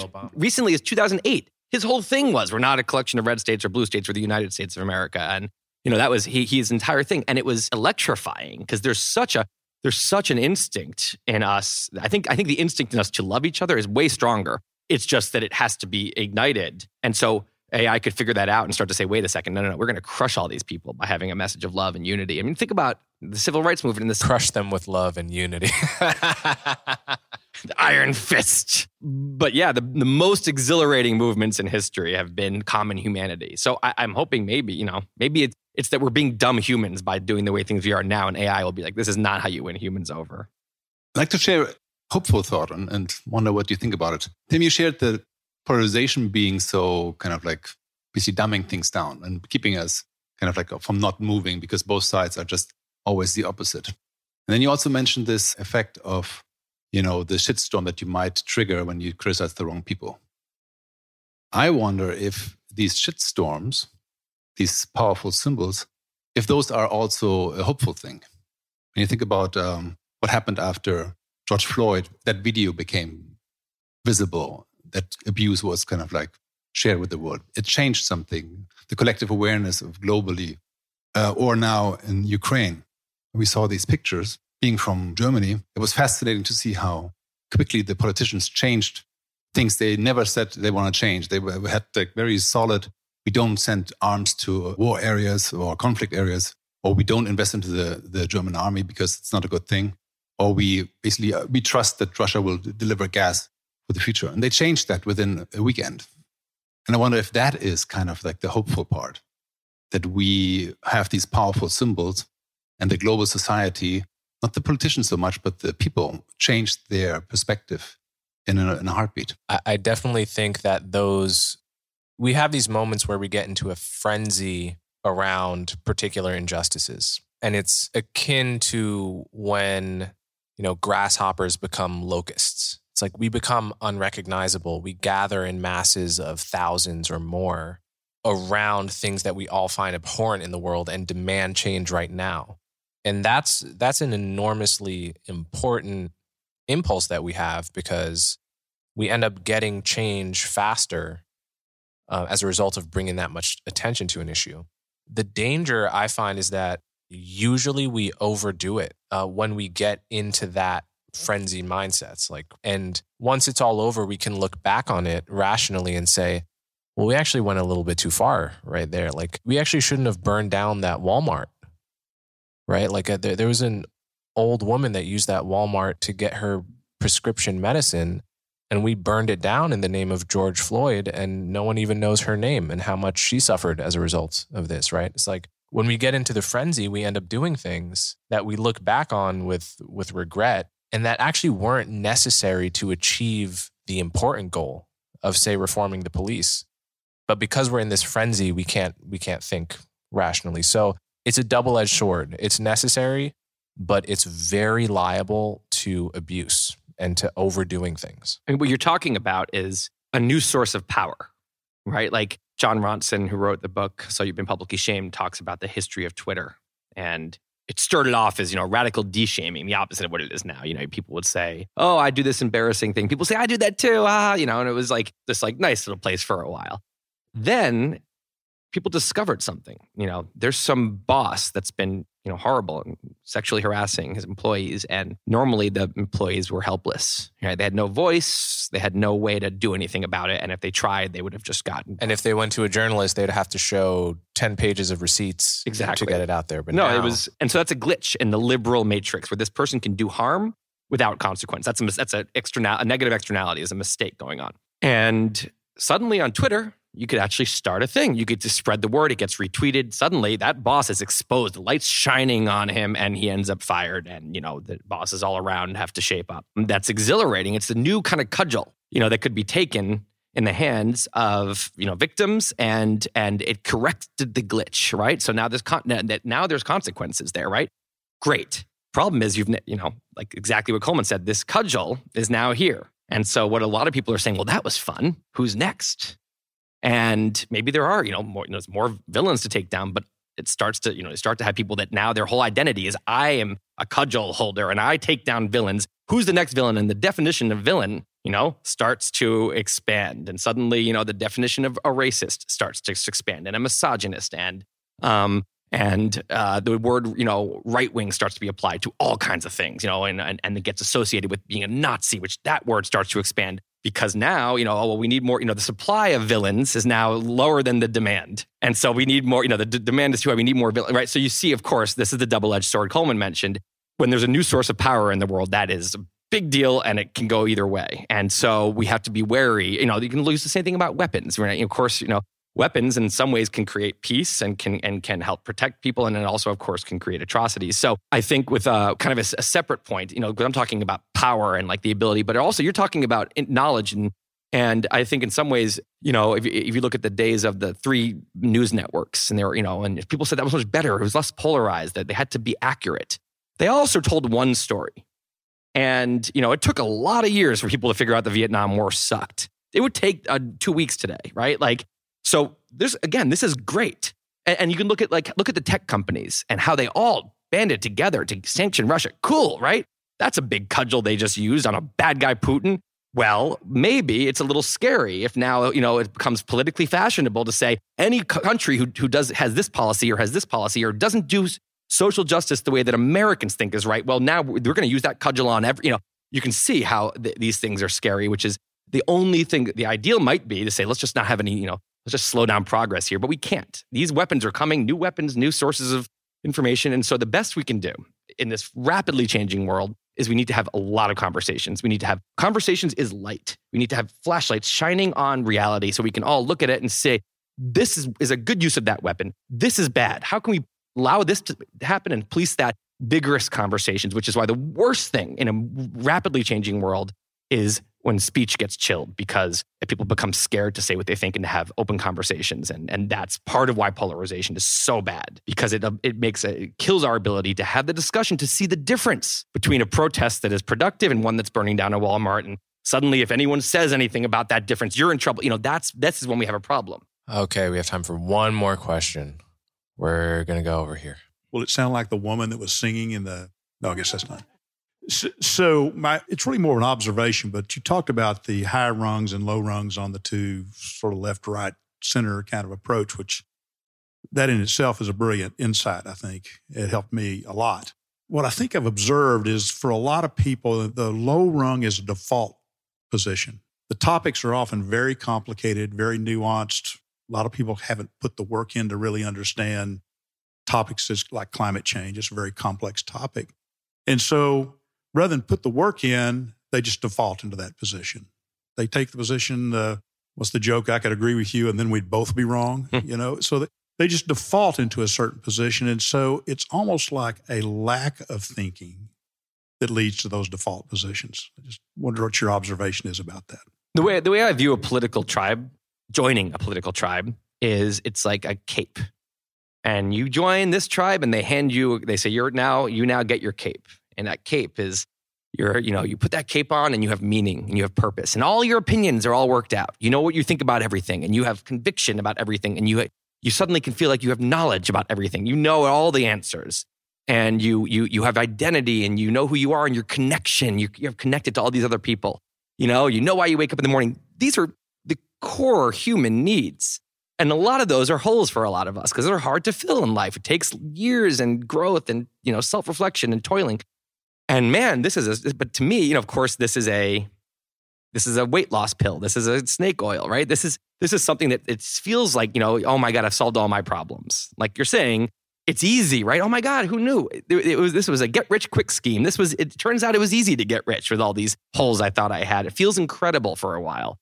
Obama. recently is 2008. His whole thing was we're not a collection of red states or blue states, we're the United States of America. And, you know, that was he, his entire thing. And it was electrifying because there's such a, there's such an instinct in us. I think, I think the instinct in us to love each other is way stronger it's just that it has to be ignited. And so AI could figure that out and start to say, wait a second, no, no, no, we're going to crush all these people by having a message of love and unity. I mean, think about the civil rights movement in this. Crush them with love and unity. the iron fist. But yeah, the, the most exhilarating movements in history have been common humanity. So I, am hoping maybe, you know, maybe it's, it's that we're being dumb humans by doing the way things we are now, and AI will be like, this is not how you win humans over. I'd like to share hopeful thought and, and wonder what you think about it. Tim, you shared the polarization being so kind of like busy dumbing things down and keeping us kind of like uh, from not moving because both sides are just always the opposite. And then you also mentioned this effect of, you know, the shitstorm that you might trigger when you criticize the wrong people. I wonder if these shitstorms, these powerful symbols, if those are also a hopeful thing. When you think about um, what happened after George Floyd, that video became visible. That abuse was kind of like shared with the world. It changed something. The collective awareness of globally, uh, or now in Ukraine, we saw these pictures being from Germany. It was fascinating to see how quickly the politicians changed things they never said they want to change. They had like very solid. We don't send arms to war areas or conflict areas, or we don't invest into the, the German army because it's not a good thing or we basically uh, we trust that Russia will deliver gas for the future. And they changed that within a weekend. And I wonder if that is kind of like the hopeful part that we have these powerful symbols and the global society, not the politicians so much, but the people changed their perspective in a, in a heartbeat. I, I definitely think that those, we have these moments where we get into a frenzy around particular injustices. And it's akin to when you know, grasshoppers become locusts. It's like we become unrecognizable. We gather in masses of thousands or more around things that we all find abhorrent in the world and demand change right now. And that's that's an enormously important impulse that we have because we end up getting change faster uh, as a result of bringing that much attention to an issue. The danger I find is that usually we overdo it uh, when we get into that frenzy mindsets like and once it's all over we can look back on it rationally and say well we actually went a little bit too far right there like we actually shouldn't have burned down that walmart right like uh, there, there was an old woman that used that walmart to get her prescription medicine and we burned it down in the name of George Floyd and no one even knows her name and how much she suffered as a result of this right it's like when we get into the frenzy, we end up doing things that we look back on with, with regret and that actually weren't necessary to achieve the important goal of, say, reforming the police. But because we're in this frenzy, we can't, we can't think rationally. So it's a double edged sword. It's necessary, but it's very liable to abuse and to overdoing things. And what you're talking about is a new source of power, right? Like Jon Ronson, who wrote the book So You've Been Publicly Shamed, talks about the history of Twitter. And it started off as, you know, radical de-shaming, the opposite of what it is now. You know, people would say, Oh, I do this embarrassing thing. People say, I do that too. Ah, you know, and it was like this like nice little place for a while. Then people discovered something. You know, there's some boss that's been, you know, horrible and sexually harassing his employees. And normally the employees were helpless. Right? They had no voice, they had no way to do anything about it. And if they tried, they would have just gotten And if they went to a journalist, they'd have to show 10 pages of receipts Exactly. to get it out there. But no, now, it was, and so that's a glitch in the liberal matrix where this person can do harm without consequence. That's a that's a external, a negative externality, is a mistake going on. And suddenly on Twitter, you could actually start a thing. You get to spread the word. It gets retweeted. Suddenly, that boss is exposed. The light's shining on him, and he ends up fired. And you know the bosses all around have to shape up. That's exhilarating. It's the new kind of cudgel, you know, that could be taken in the hands of you know victims and and it corrected the glitch right so now there's con- now there's consequences there right great problem is you've you know like exactly what coleman said this cudgel is now here and so what a lot of people are saying well that was fun who's next and maybe there are you know more, more villains to take down but it starts to you know start to have people that now their whole identity is i am a cudgel holder and i take down villains. Who's the next villain? And the definition of villain you know starts to expand. And suddenly you know the definition of a racist starts to expand and a misogynist and um and uh, the word you know right wing starts to be applied to all kinds of things you know and, and and it gets associated with being a nazi which that word starts to expand because now you know oh well we need more you know the supply of villains is now lower than the demand. And so we need more you know the d- demand is too high we need more villains right? So you see of course this is the double-edged sword coleman mentioned. When there's a new source of power in the world that is a big deal and it can go either way. And so we have to be wary you know you can lose the same thing about weapons right? Of course you know weapons in some ways can create peace and can and can help protect people and it also of course can create atrocities so i think with a kind of a, a separate point you know because i'm talking about power and like the ability but also you're talking about knowledge and and I think in some ways, you know, if, you- if you look at the days of the three news networks and they were, you know, and people said that was much better, it was less polarized, that they had to be accurate. They also told one story. And, you know, it took a lot of years for people to figure out the Vietnam War sucked. It would take uh, two weeks today, right? Like, so there's, again, this is great. And, and you can look at like, look at the tech companies and how they all banded together to sanction Russia. Cool, right? That's a big cudgel they just used on a bad guy Putin. Well, maybe it's a little scary if now you know it becomes politically fashionable to say any country who who does has this policy or has this policy or doesn't do social justice the way that Americans think is right. Well, now we're going to use that cudgel on every. You know, you can see how th- these things are scary. Which is the only thing. The ideal might be to say let's just not have any. You know, let's just slow down progress here. But we can't. These weapons are coming. New weapons, new sources of information, and so the best we can do in this rapidly changing world is we need to have a lot of conversations. We need to have conversations is light. We need to have flashlights shining on reality so we can all look at it and say, this is, is a good use of that weapon. This is bad. How can we allow this to happen and police that vigorous conversations, which is why the worst thing in a rapidly changing world is when speech gets chilled because people become scared to say what they think and to have open conversations and and that's part of why polarization is so bad because it it makes a, it kills our ability to have the discussion to see the difference between a protest that is productive and one that's burning down a Walmart and suddenly if anyone says anything about that difference you're in trouble you know that's this is when we have a problem Okay, we have time for one more question. We're going to go over here. Will it sound like the woman that was singing in the? No, I guess that's not. So, so my, it's really more of an observation. But you talked about the high rungs and low rungs on the two sort of left, right, center kind of approach, which that in itself is a brilliant insight. I think it helped me a lot. What I think I've observed is for a lot of people, the low rung is a default position. The topics are often very complicated, very nuanced. A lot of people haven't put the work in to really understand topics like climate change. It's a very complex topic. And so rather than put the work in, they just default into that position. They take the position, uh, what's the joke? I could agree with you and then we'd both be wrong, you know? So they, they just default into a certain position. And so it's almost like a lack of thinking that leads to those default positions. I just wonder what your observation is about that. The way the way I view a political tribe, joining a political tribe, is it's like a cape. And you join this tribe and they hand you, they say, You're now, you now get your cape. And that cape is you're, you know, you put that cape on and you have meaning and you have purpose. And all your opinions are all worked out. You know what you think about everything and you have conviction about everything. And you you suddenly can feel like you have knowledge about everything. You know all the answers. And you you you have identity and you know who you are and your connection. You, you're connected to all these other people. You know, you know why you wake up in the morning. These are the core human needs. And a lot of those are holes for a lot of us because they're hard to fill in life. It takes years and growth and, you know, self-reflection and toiling. And man, this is a, but to me, you know, of course, this is a, this is a weight loss pill. This is a snake oil, right? This is, this is something that it feels like, you know, oh my God, I've solved all my problems. Like you're saying, it's easy, right? Oh my God, who knew? It, it was, this was a get rich quick scheme. This was, it turns out it was easy to get rich with all these holes I thought I had. It feels incredible for a while.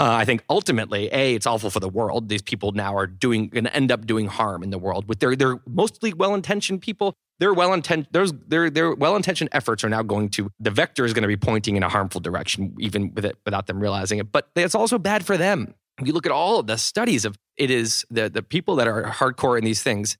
Uh, I think ultimately, a it's awful for the world. These people now are doing going to end up doing harm in the world with their they're mostly well intentioned people. Their well intentioned there's their their well intentioned efforts are now going to the vector is going to be pointing in a harmful direction, even with it without them realizing it. But it's also bad for them. You look at all of the studies of it is the the people that are hardcore in these things.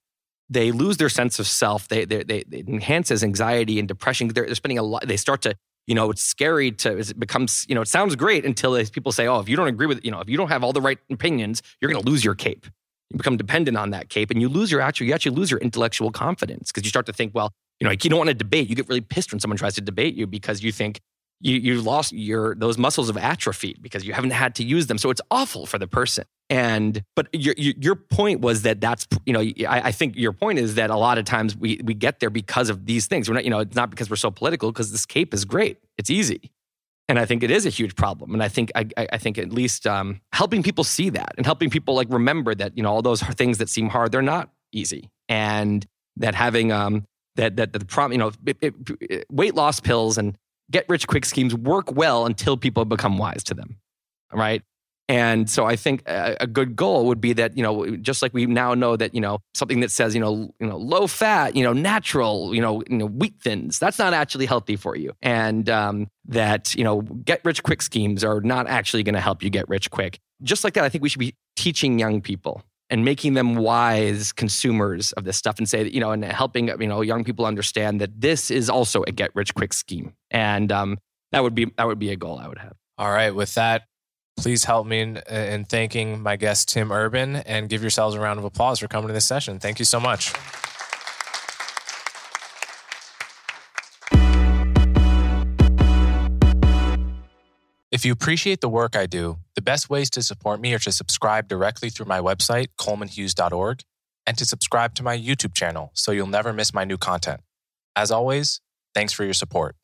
They lose their sense of self. They, they, they, it enhances anxiety and depression. They're, they're spending a lot. They start to you know, it's scary to, it becomes, you know, it sounds great until people say, oh, if you don't agree with, you know, if you don't have all the right opinions, you're going to lose your cape. You become dependent on that cape and you lose your actual, you actually lose your intellectual confidence because you start to think, well, you know, like you don't want to debate. You get really pissed when someone tries to debate you because you think you, you lost your, those muscles of atrophy because you haven't had to use them. So it's awful for the person. And but your your point was that that's you know I, I, think your point is that a lot of times we we get there because of these things. We're not you know it's not because we're so political because this cape is great. It's easy, and I think it is a huge problem. And I think I I think at least um, helping people see that and helping people like remember that you know all those things that seem hard they're not easy, and that having um that that, that the problem you know it, it, weight loss pills and get rich quick schemes work well until people become wise to them, right? And so I think a, good goal would be that, you know, just like we now know that, you know, something that says, you know, you know, low fat, you know, natural, you know, you know, wheat thins, that's not actually healthy for you. And um, that, you know, get rich quick schemes are not actually going to help you get rich quick. Just like that, I think we should be teaching young people and making them wise consumers of this stuff and say that, you know, and helping, you know, young people understand that this is also a get rich quick scheme. And um, that would be, that would be a goal I would have. All right. With that, please help me in, in thanking my guest, Tim Urban, and give yourselves a round of applause for coming to this session. Thank you so much. If you appreciate the work I do, the best ways to support me are to subscribe directly through my website, colemanhughes.org, and to subscribe to my YouTube channel so you'll never miss my new content. As always, thanks for your support.